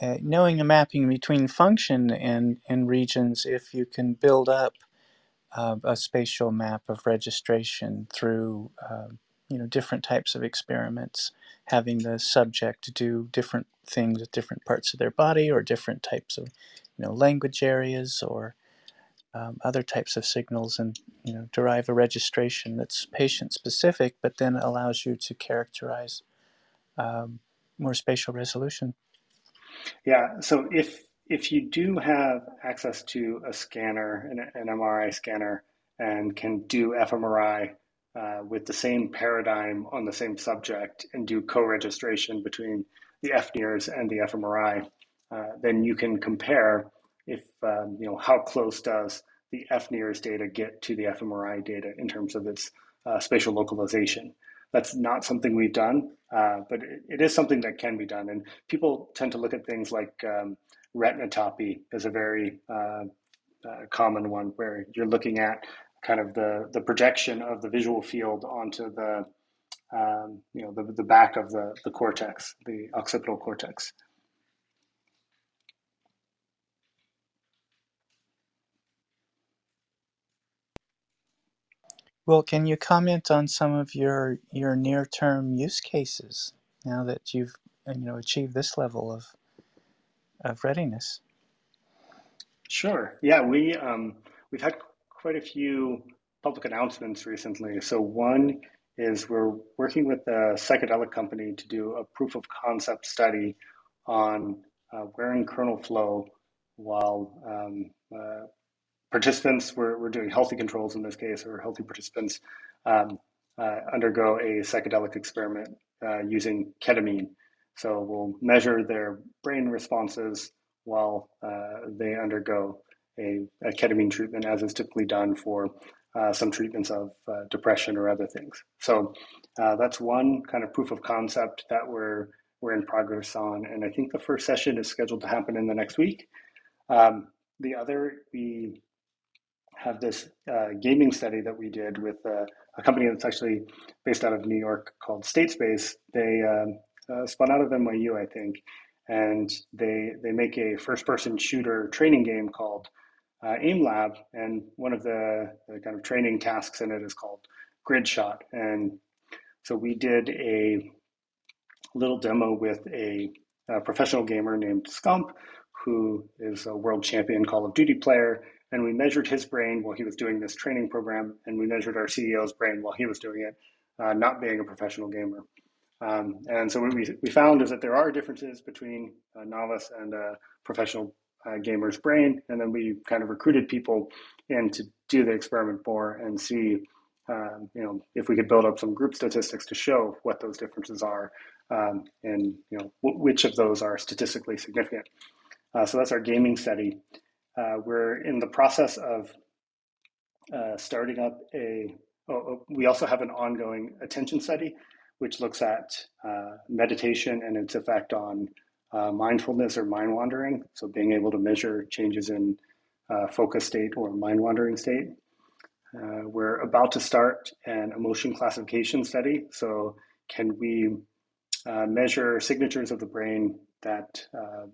uh, knowing the mapping between function and and regions, if you can build up uh, a spatial map of registration through uh, you know different types of experiments, having the subject do different things with different parts of their body or different types of you know language areas or um, other types of signals and you know derive a registration that's patient specific but then allows you to characterize um, more spatial resolution.
Yeah, so if if you do have access to a scanner, an, an MRI scanner, and can do fMRI uh, with the same paradigm on the same subject and do co-registration between the FNIRS and the fMRI, uh, then you can compare if um, you know how close does the FNIRS data get to the fMRI data in terms of its uh, spatial localization. That's not something we've done, uh, but it, it is something that can be done. And people tend to look at things like um, retinotopy is a very uh, uh, common one, where you're looking at kind of the, the projection of the visual field onto the um, you know the, the back of the, the cortex, the occipital cortex.
well can you comment on some of your your near term use cases now that you've you know achieved this level of of readiness
Sure. Yeah, we um, we've had quite a few public announcements recently. So one is we're working with a psychedelic company to do a proof of concept study on uh, wearing kernel flow while um, uh, participants, we're, we're doing healthy controls in this case, or healthy participants um, uh, undergo a psychedelic experiment uh, using ketamine. So we'll measure their brain responses while uh, they undergo a, a, ketamine treatment, as is typically done for uh, some treatments of uh, depression or other things. So uh, that's one kind of proof of concept that we're we're in progress on, and I think the first session is scheduled to happen in the next week. Um, the other, we have this uh, gaming study that we did with uh, a company that's actually based out of New York called State Space. They um, uh, spun out of NYU, I think, and they they make a first-person shooter training game called uh, Aim Lab, and one of the, the, kind of training tasks in it is called Grid Shot, and so we did a little demo with a, a professional gamer named Scump, who is a world champion Call of Duty player, and we measured his brain while he was doing this training program, and we measured our CEO's brain while he was doing it, uh, not being a professional gamer. Um, and so what we, we found is that there are differences between a novice and a professional uh, gamer's brain, and then we kind of recruited people in to do the experiment more and see, um, you know, if we could build up some group statistics to show what those differences are, um, and you know, w- which of those are statistically significant. Uh, so that's our gaming study. Uh, we're in the process of uh, starting up a. Oh, oh, we also have an ongoing attention study, which looks at uh, meditation and its effect on uh, mindfulness or mind wandering. So being able to measure changes in uh, focus state or mind wandering state. Uh, we're about to start an emotion classification study. So can we measure signatures of the brain that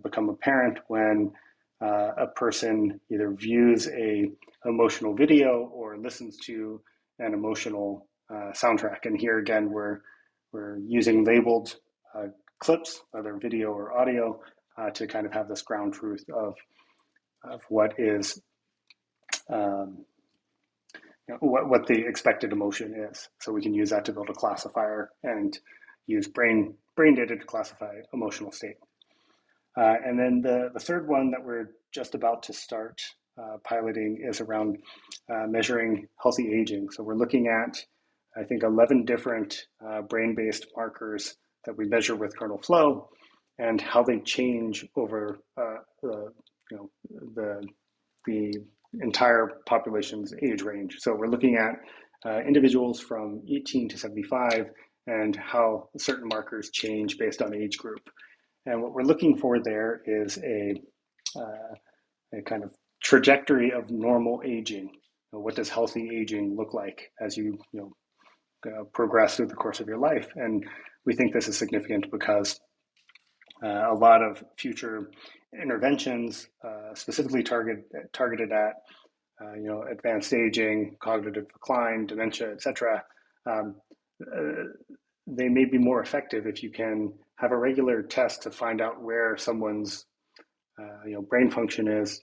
become apparent when uh, a person either views a emotional video or listens to an emotional uh, soundtrack. And here again, we're we're using labeled uh, clips, whether video or audio, uh, to kind of have this ground truth of of what is um, you know, what what the expected emotion is. So we can use that to build a classifier and use brain brain data to classify emotional state. Uh, and then the, the third one that we're just about to start uh, piloting is around uh, measuring healthy aging. So we're looking at, I think, 11 different uh, brain based markers that we measure with kernel flow and how they change over uh, the, you know, the, the entire population's age range. So we're looking at uh, individuals from 18 to 75 and how certain markers change based on age group. And what we're looking for there is a, uh, a kind of trajectory of normal aging. What does healthy aging look like as you, you know, uh, progress through the course of your life? And we think this is significant because uh, a lot of future interventions, uh, specifically target, targeted at uh, you know advanced aging, cognitive decline, dementia, etc. Um, uh, they may be more effective if you can have a regular test to find out where someone's you know brain function is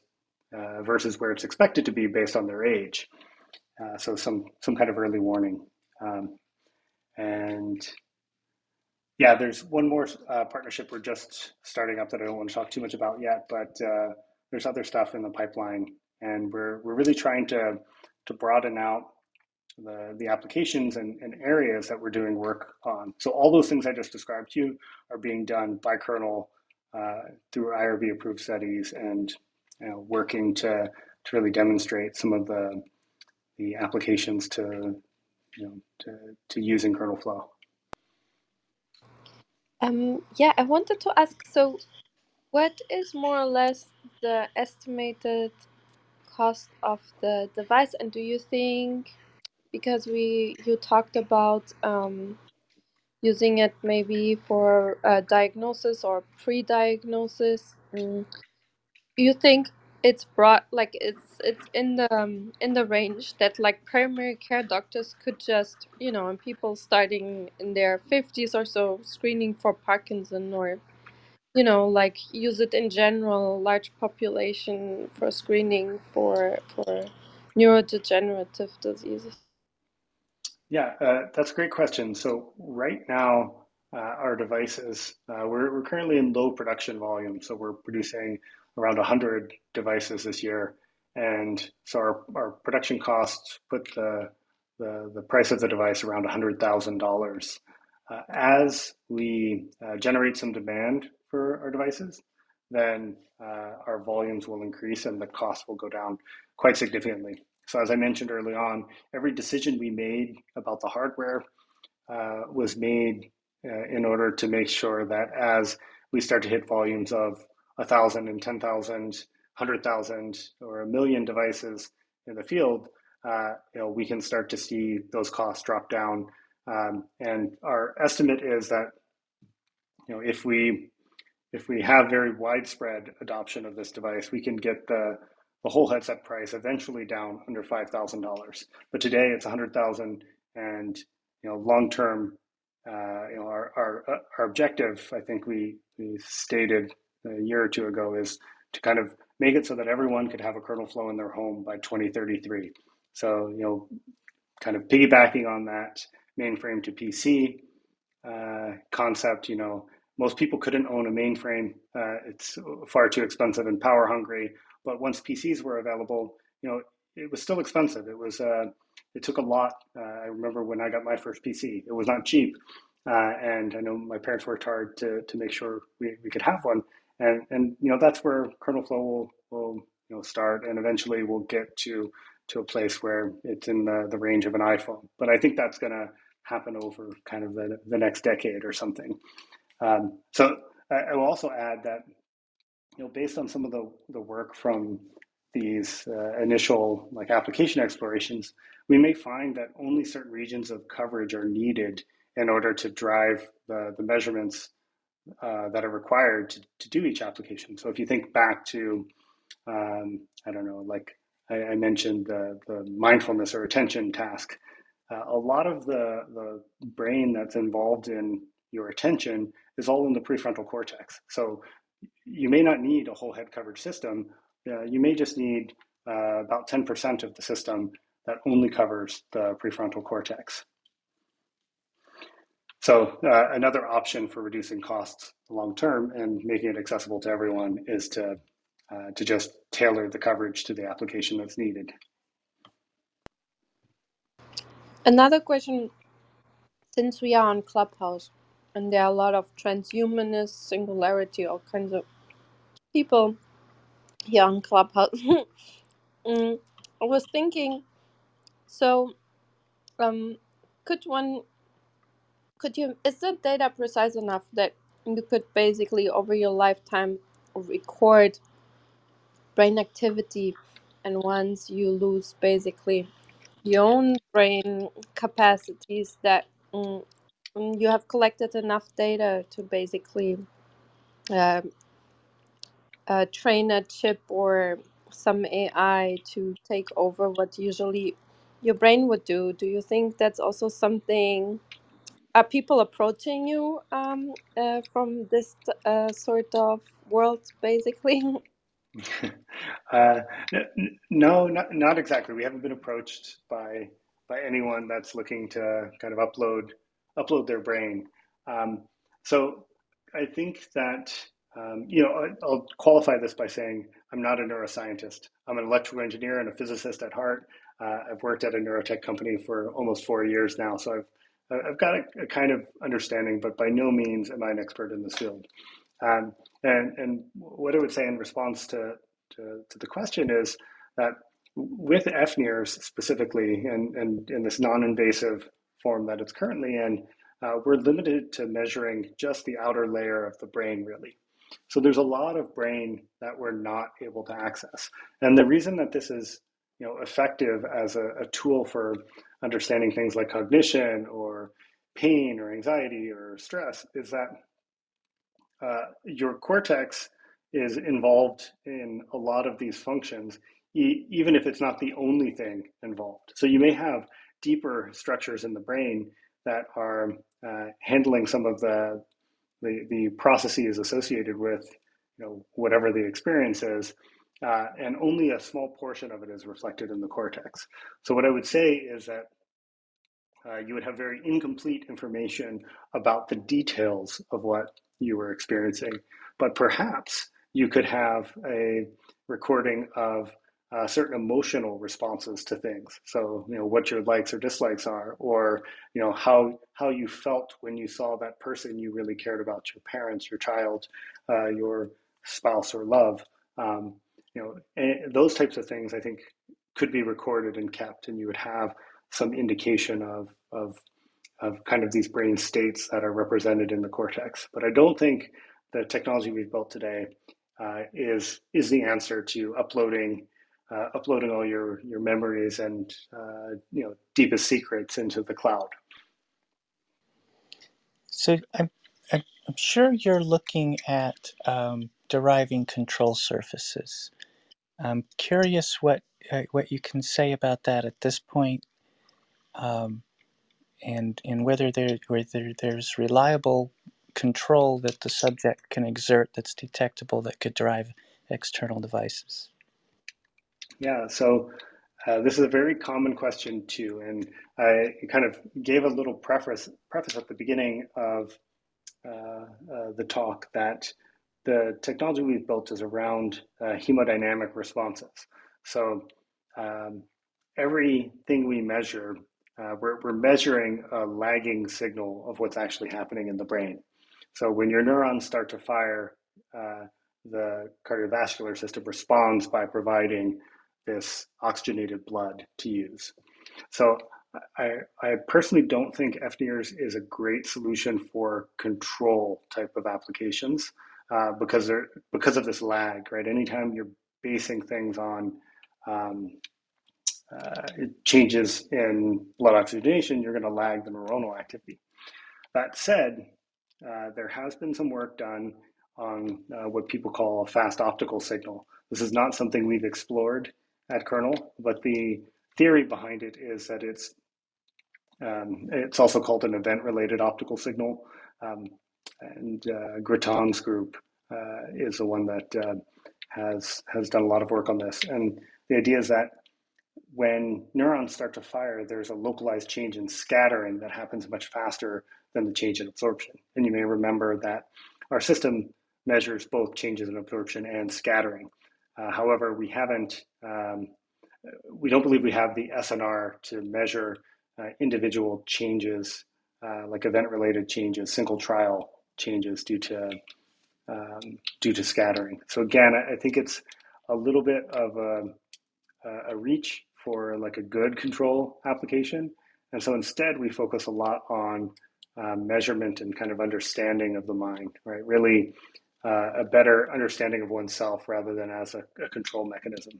versus where it's expected to be based on their age. So some some kind of early warning. Um, and yeah, there's one more uh, partnership we're just starting up that I don't want to talk too much about yet, but uh, there's other stuff in the pipeline, and we're we're really trying to to broaden out the the applications and, and areas that we're doing work on. So all those things I just described to you are being done by kernel uh, through IRB approved studies and you know, working to to really demonstrate some of the the applications to you know to, to using kernel flow.
Um, yeah, I wanted to ask, so what is more or less the estimated cost of the device? And do you think, because we you talked about um, using it maybe for diagnosis or pre-diagnosis, mm, you think it's brought like it's it's in the um, in the range that like primary care doctors could just you know and people starting in their 50s or so screening for parkinson or you know like use it in general large population for screening for for neurodegenerative diseases
Yeah, uh, that's a great question. So right now, uh, our devices, uh, we're, we're currently in low production volume. So we're producing around 100 devices this year. And so our, our production costs put the, the, the price of the device around $100,000. Uh, as we uh, generate some demand for our devices, then uh, our volumes will increase and the cost will go down quite significantly. So as I mentioned early on, every decision we made about the hardware uh, was made uh, in order to make sure that as we start to hit volumes of 1,000 and 10,000, 100,000, or a million devices in the field, uh, you know, we can start to see those costs drop down. Um, and our estimate is that, you know, if we if we have very widespread adoption of this device, we can get the the whole headset price eventually down under five thousand dollars. But today it's a hundred thousand, and you know, long term, uh, you know, our, our uh, our objective, I think we we stated a year or two ago, is to kind of make it so that everyone could have a kernel flow in their home by 2033. So you know, kind of piggybacking on that mainframe to PC uh, concept, you know, most people couldn't own a mainframe. Uh, it's far too expensive and power hungry. But once PCs were available, you know, it was still expensive. It was uh, it took a lot. Uh, I remember when I got my first PC, it was not cheap, uh, and I know my parents worked hard to to make sure we, we could have one. And and you know that's where kernel flow will will you know start, and eventually we'll get to to a place where it's in the, the range of an iPhone. But I think that's going to happen over kind of the, the next decade or something. Um, so I, I, will also add that you know, based on some of the, the work from these uh, initial like application explorations, we may find that only certain regions of coverage are needed in order to drive the, the measurements uh, that are required to, to do each application. So if you think back to, um, I don't know, like I, I mentioned the, the mindfulness or attention task, uh, a lot of the, the brain that's involved in your attention is all in the prefrontal cortex. So you may not need a whole head coverage system. Uh, you may just need uh, about 10% of the system that only covers the prefrontal cortex. So uh, another option for reducing costs long term and making it accessible to everyone is to uh, to just tailor the coverage to the application that's needed.
another question since we are on clubhouse and there are a lot of transhumanists singularity all kinds of people here on clubhouse Mm, I was thinking, so um, could one could you is the data precise enough that you could basically over your lifetime record brain activity and once you lose basically your own brain capacities that mm, you have collected enough data to basically uh, uh, train a chip or some AI to take over what usually your brain would do. Do you think that's also something? Are people approaching you um, uh, from this uh, sort of world, basically?
uh, no, not, not exactly. We haven't been approached by by anyone that's looking to kind of upload upload their brain. Um, so I think that um, you know I'll qualify this by saying I'm not a neuroscientist. I'm an electrical engineer and a physicist at heart. Uh, I've worked at a neurotech company for almost four years now, so I've I've got a, a kind of understanding, but by no means am I an expert in this field. Um, and, and what I would say in response to, to, to the question is that with FNIRS specifically, and, and in this non-invasive form that it's currently in, uh, we're limited to measuring just the outer layer of the brain, really. So there's a lot of brain that we're not able to access. And the reason that this is you know, effective as a, a tool for understanding things like cognition or pain or anxiety or stress is that uh, your cortex is involved in a lot of these functions, e- even if it's not the only thing involved. So you may have deeper structures in the brain that are uh, handling some of the, the, the processes associated with you know whatever the experience is, uh, and only a small portion of it is reflected in the cortex. So what I would say is that uh, you would have very incomplete information about the details of what you were experiencing. But perhaps you could have a recording of uh, certain emotional responses to things. So, you know, what your likes or dislikes are, or, you know, how, how you felt when you saw that person you really cared about, your parents, your child, uh, your spouse or love. Um, you know, those types of things I think could be recorded and kept, and you would have some indication of, of of kind of these brain states that are represented in the cortex. But I don't think the technology we've built today uh, is is the answer to uploading uh, uploading all your your memories and uh, you know deepest secrets into the cloud.
So I'm I'm, I'm sure you're looking at um, deriving control surfaces. I'm curious what uh, what you can say about that at this point. Um, and and whether there whether there's reliable control that the subject can exert that's detectable that could drive external devices.
Yeah, so uh, this is a very common question too, and I kind of gave a little preface preface at the beginning of uh, uh, the talk that the technology we've built is around uh, hemodynamic responses. So um, everything we measure uh, we're, we're measuring a lagging signal of what's actually happening in the brain. So when your neurons start to fire, uh, the cardiovascular system responds by providing this oxygenated blood to use. So I, I personally don't think FNIRS is a great solution for control type of applications uh, because they're because of this lag, right? Anytime you're basing things on um, uh, changes in blood oxygenation, you're going to lag the neuronal activity. That said, uh, there has been some work done on uh, what people call a fast optical signal. This is not something we've explored at Kernel, but the theory behind it is that it's um, it's also called an event-related optical signal. Um, and uh, group uh, is the one that uh, has has done a lot of work on this. And the idea is that when neurons start to fire, there's a localized change in scattering that happens much faster than the change in absorption. And you may remember that our system measures both changes in absorption and scattering. Uh, however, we haven't, um, we don't believe we have the SNR to measure uh, individual changes, uh, like event-related changes, single trial changes due to um, due to scattering. So again, I think it's a little bit of a, a reach for like a good control application. And so instead, we focus a lot on uh, measurement and kind of understanding of the mind, right? Really uh, a better understanding of oneself rather than as a, a control mechanism.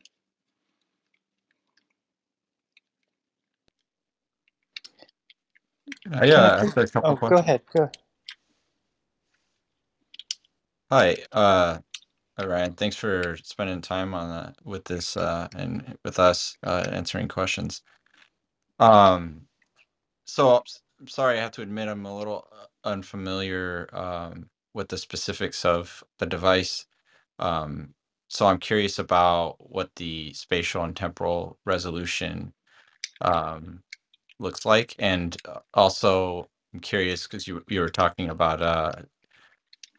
Uh, yeah, I have a couple
Oh,
questions.
go ahead. Go.
Hi, uh, Ryan. Thanks for spending time on with this uh, and with us uh, answering questions. Um, so I'm sorry, I have to admit I'm a little uh, unfamiliar um, with the specifics of the device. Um, so I'm curious about what the spatial and temporal resolution um, looks like, and uh, also I'm curious because you you were talking about uh,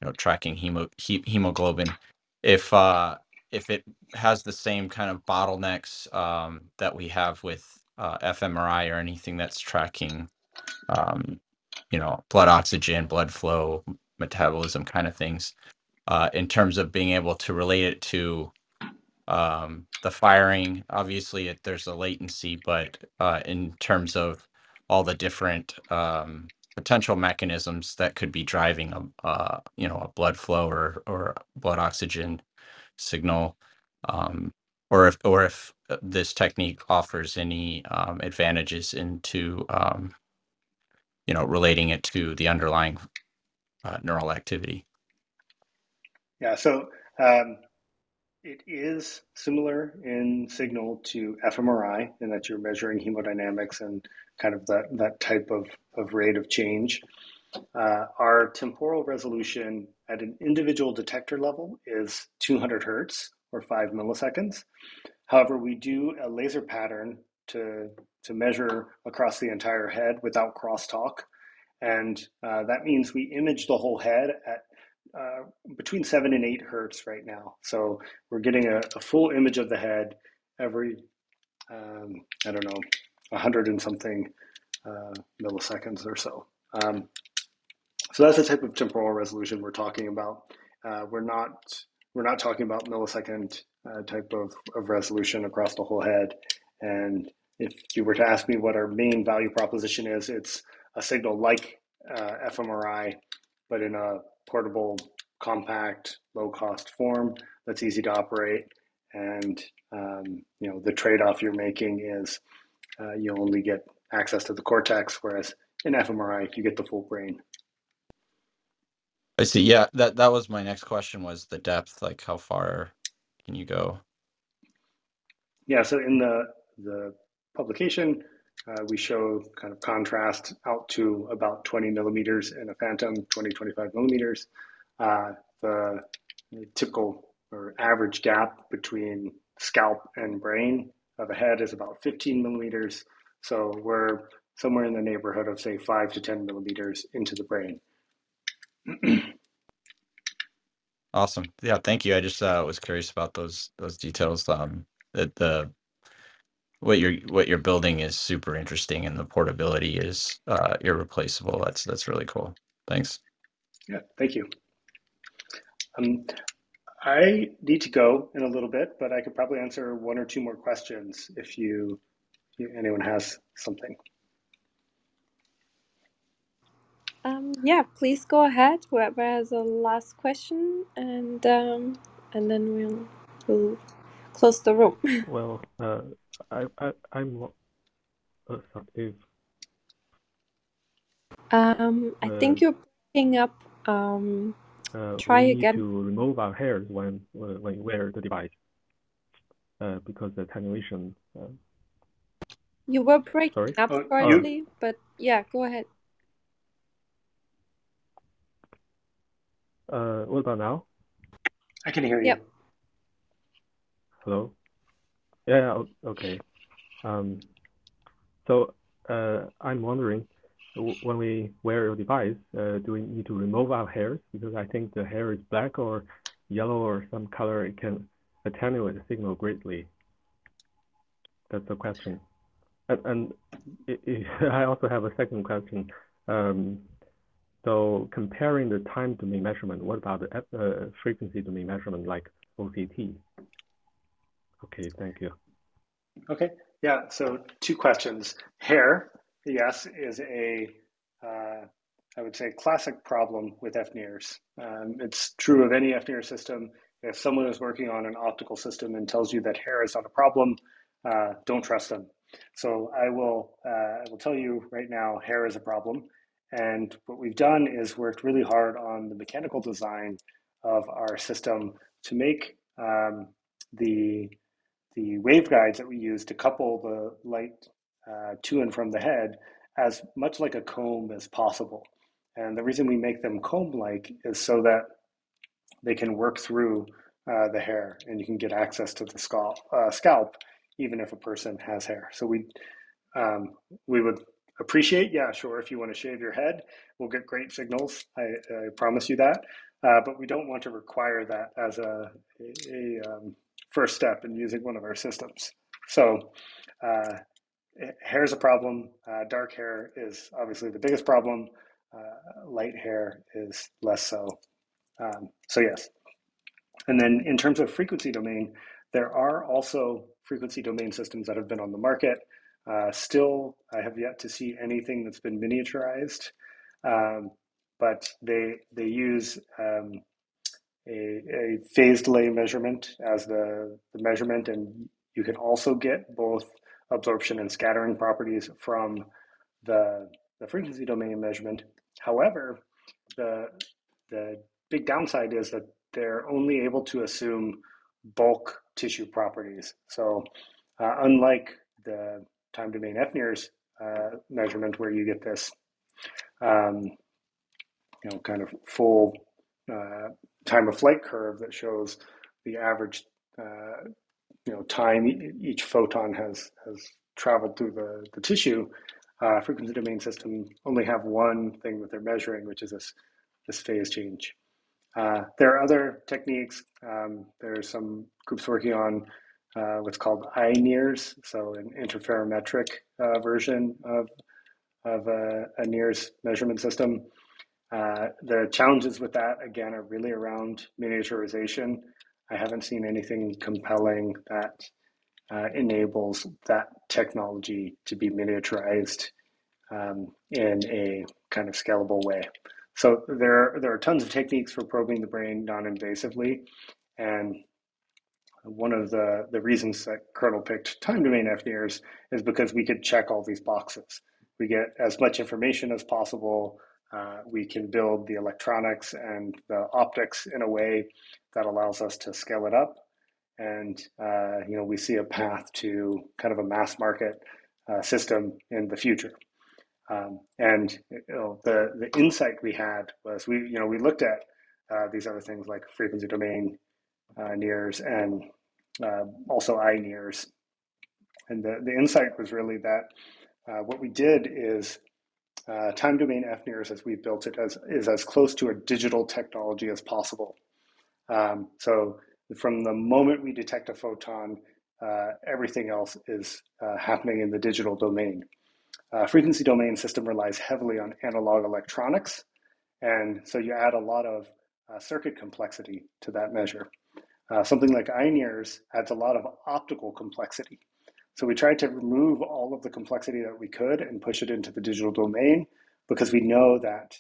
you know tracking hemo he, hemoglobin. If uh if it has the same kind of bottlenecks um that we have with uh fMRI or anything that's tracking um you know blood oxygen blood flow metabolism kind of things uh in terms of being able to relate it to um the firing obviously it, there's a latency but uh in terms of all the different um potential mechanisms that could be driving a you know a blood flow or or blood oxygen signal um or if or if uh, this technique offers any um advantages into um you know relating it to the underlying uh, neural activity.
Yeah, so um, it is similar in signal to fMRI in that you're measuring hemodynamics and kind of that, that type of, of rate of change. Uh, our temporal resolution at an individual detector level is 200 hertz or 5 milliseconds. However, we do a laser pattern to, to measure across the entire head without crosstalk. And uh, that means we image the whole head at uh, between 7 and 8 hertz right now. So we're getting a, a full image of the head every, um, I don't know, 100 and something uh, milliseconds or so. Um, so that's the type of temporal resolution we're talking about. Uh, we're not we're not talking about millisecond uh, type of, of resolution across the whole head. And if you were to ask me what our main value proposition is, it's a signal like uh, fMRI, but in a portable, compact, low cost form that's easy to operate. And um, you know the trade-off you're making is uh, you only get access to the cortex, whereas in fMRI you get the full brain.
I see. Yeah, that that was my next question was the depth, like how far can you go?
Yeah, so in the the publication, uh, we show kind of contrast out to about 20 millimeters in a phantom, 20, 25 millimeters. Uh, the typical or average gap between scalp and brain of a head is about 15 millimeters. So we're somewhere in the neighborhood of say five to 10 millimeters into the brain.
Awesome. Yeah, thank you. I just uh, was curious about those those details. Um, that the what you're what you're building is super interesting, and the portability is uh, irreplaceable. That's that's really cool. Thanks.
Yeah, thank you. Um, I need to go in a little bit, but I could probably answer one or two more questions if you, if anyone has something.
Um, yeah, please go ahead. Whoever has a last question, and um, and then we'll we'll close the room.
Well, uh, I, I, I'm, uh, sorry, if,
Um, I
uh,
think you're breaking up. Um,
uh,
try
we need
again.
to remove our hairs when, when when you wear the device, uh, because the attenuation, uh,
You were breaking
sorry?
up
Oh, you,
but yeah, go ahead.
Uh, what about now?
I can hear you.
Yep.
Hello? Yeah, yeah, okay. Um, so, uh, I'm wondering, w- when we wear your device, uh, do we need to remove our hairs? Because I think the hair is black or yellow or some color, it can attenuate the signal greatly. That's the question. And, and i i I also have a second question. Um, so comparing the time domain measurement, what about the uh, frequency domain measurement like OCT? Okay, thank you.
Okay. Yeah. So two questions. Hair, yes, is a uh, I would say, classic problem with fNIRS. Um, it's true of any FNIR system. If someone is working on an optical system and tells you that hair is not a problem, uh, don't trust them. So I will, uh, I will tell you right now, hair is a problem. And what we've done is worked really hard on the mechanical design of our system to make um, the the waveguides that we use to couple the light uh, to and from the head as much like a comb as possible. And the reason we make them comb-like is so that they can work through uh, the hair and you can get access to the scalp, uh, scalp even if a person has hair. So we um, we would appreciate, yeah, sure, if you want to shave your head, we'll get great signals. I, I promise you that. Uh, but we don't want to require that as a, a, a um, first step in using one of our systems. So uh, hair is a problem. Uh, dark hair is obviously the biggest problem. Uh, light hair is less so. Um, so yes. And then in terms of frequency domain, there are also frequency domain systems that have been on the market. Uh, still, I have yet to see anything that's been miniaturized, um, but they they use um, a, a delay measurement as the, the measurement, and you can also get both absorption and scattering properties from the, the frequency domain measurement. However, the, the big downside is that they're only able to assume bulk tissue properties. So, uh, unlike the time domain fNIRS uh, measurement, where you get this, um, you know, kind of full uh, time of flight curve that shows the average uh, you know time each photon has has traveled through the, the tissue uh, frequency domain system only have one thing that they're measuring which is this this phase change uh, there are other techniques um, are some groups working on uh, what's called iNIRS, so an interferometric uh, version of of a, a NIRS measurement system uh, the challenges with that, again, are really around miniaturization. I haven't seen anything compelling that uh, enables that technology to be miniaturized um, in a kind of scalable way. So there, there are tons of techniques for probing the brain non-invasively, and one of the, the reasons that Kernel picked time domain fNIRS is because we could check all these boxes. We get as much information as possible uh, we can build the electronics and the optics in a way that allows us to scale it up. And uh, you know, we see a path to kind of a mass market uh, system in the future. Um, and you know, the the insight we had was we you know we looked at uh, these other things like frequency domain uh, NIRS and uh, also nears, And the, the insight was really that what we did is uh, time domain fNIRS, as we've built it, as, is as close to a digital technology as possible. Um, so from the moment we detect a photon, uh, everything else is uh, happening in the digital domain. Uh, frequency domain system relies heavily on analog electronics, and so you add a lot of uh, circuit complexity to that measure. Uh, something like iNIRS adds a lot of optical complexity. So we tried to remove all of the complexity that we could and push it into the digital domain because we know that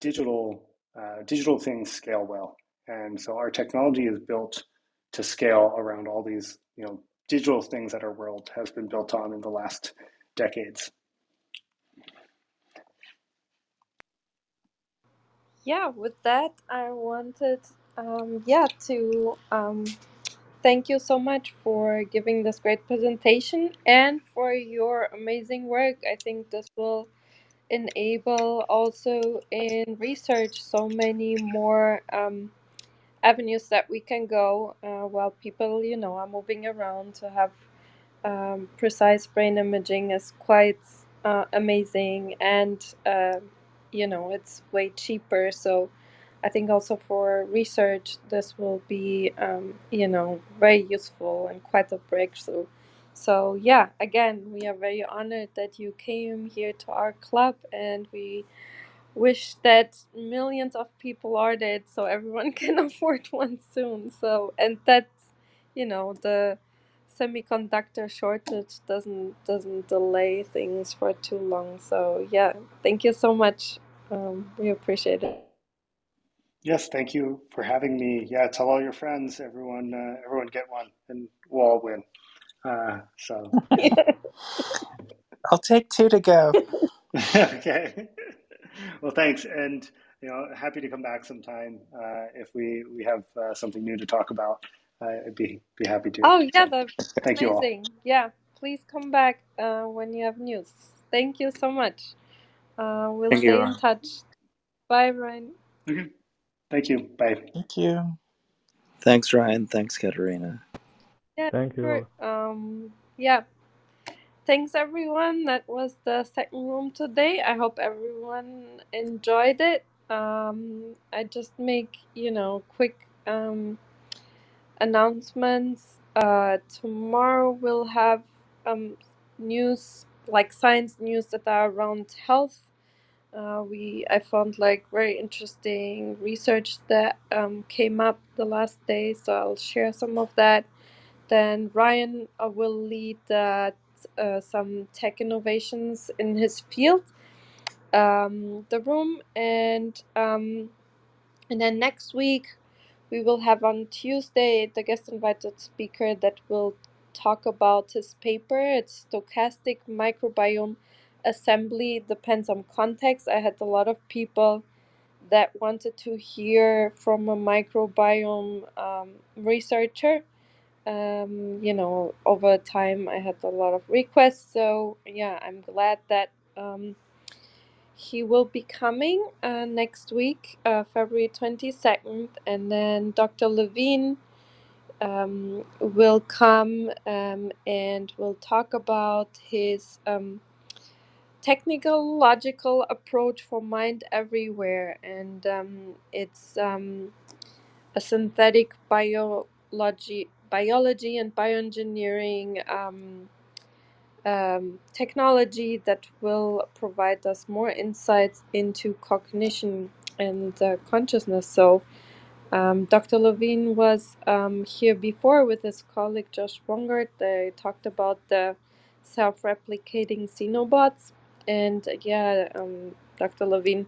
digital uh, digital things scale well, and so our technology is built to scale around all these you know digital things that our world has been built on in the last decades.
Yeah, with that, I wanted, um, yeah, to um, thank you so much for giving this great presentation and for your amazing work. I think this will enable also in research so many more um, avenues that we can go uh, while people, you know, are moving around to have um, precise brain imaging is quite uh, amazing and, uh, you know, it's way cheaper. So I think also for research, this will be, um, you know, very useful and quite a breakthrough. So yeah, again, we are very honored that you came here to our club, and we wish that millions of people are it so everyone can afford one soon. So and that, you know, the semiconductor shortage doesn't doesn't delay things for too long. So yeah, thank you so much. Um, we appreciate it.
Yes, thank you for having me. Yeah, tell all your friends, everyone, uh, everyone get one, and we'll all win. Uh, so.
I'll take two to go.
okay. Well, thanks, and you know, happy to come back sometime uh, if we we have uh, something new to talk about. Uh, I'd be be happy to.
Oh yeah,
So,
that's
thank you all.
amazing. Yeah, please come back uh, when you have news. Thank you so much. Uh, we'll
Thank you,
stay in touch. Bye, Ryan.
Okay. Thank you. Bye.
Thank you.
Thanks, Ryan. Thanks, Katerina.
Yeah,
Thank you.
sure. Um, yeah. Thanks everyone. That was the second room today. I hope everyone enjoyed it. Um, I just make you know quick um announcements. Uh, tomorrow we'll have um news like science news that are around health. Uh, we I found like very interesting research that um, came up the last day, so I'll share some of that. Then Ryan uh, will lead uh, some tech innovations in his field, um, the room, and um, and then next week we will have on Tuesday the guest invited speaker that will talk about his paper. It's stochastic microbiome assembly depends on context. I had a lot of people that wanted to hear from a microbiome um, researcher um, you know, over time I had a lot of requests. So yeah, I'm glad that um, he will be coming uh, next week, uh, February 22nd, and then Dr. Levin um, will come um, and will talk about his um, technical logical approach for mind everywhere and um, it's um, a synthetic biology, biology and bioengineering um, um, technology that will provide us more insights into cognition and uh, consciousness. So, um, Dr. Levin was um, here before with his colleague Josh Bongard. They talked about the self replicating xenobots. And uh, yeah, um, Dr. Levin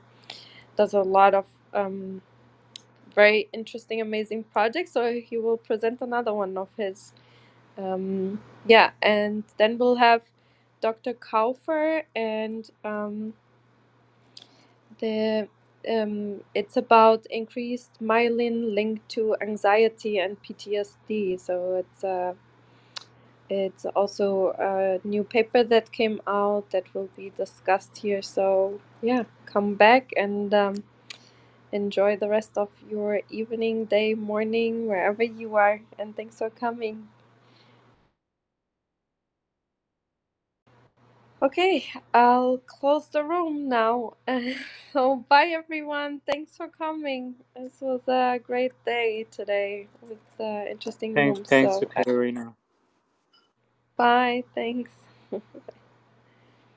does a lot of um, very interesting, amazing projects. So he will present another one of his. Um, yeah, and then we'll have Dr. Kaufer and um, the um, it's about increased myelin linked to anxiety and PTSD. So it's uh, it's also a new paper that came out that will be discussed here. So yeah, come back and um, enjoy the rest of your evening, day, morning, wherever you are. And thanks for coming. Okay, I'll close the room now. so, bye everyone. Thanks for coming. This was a great day today with uh, interesting
Thanks,
rooms.
thanks to
So, uh,
Katerina.
Bye. Thanks.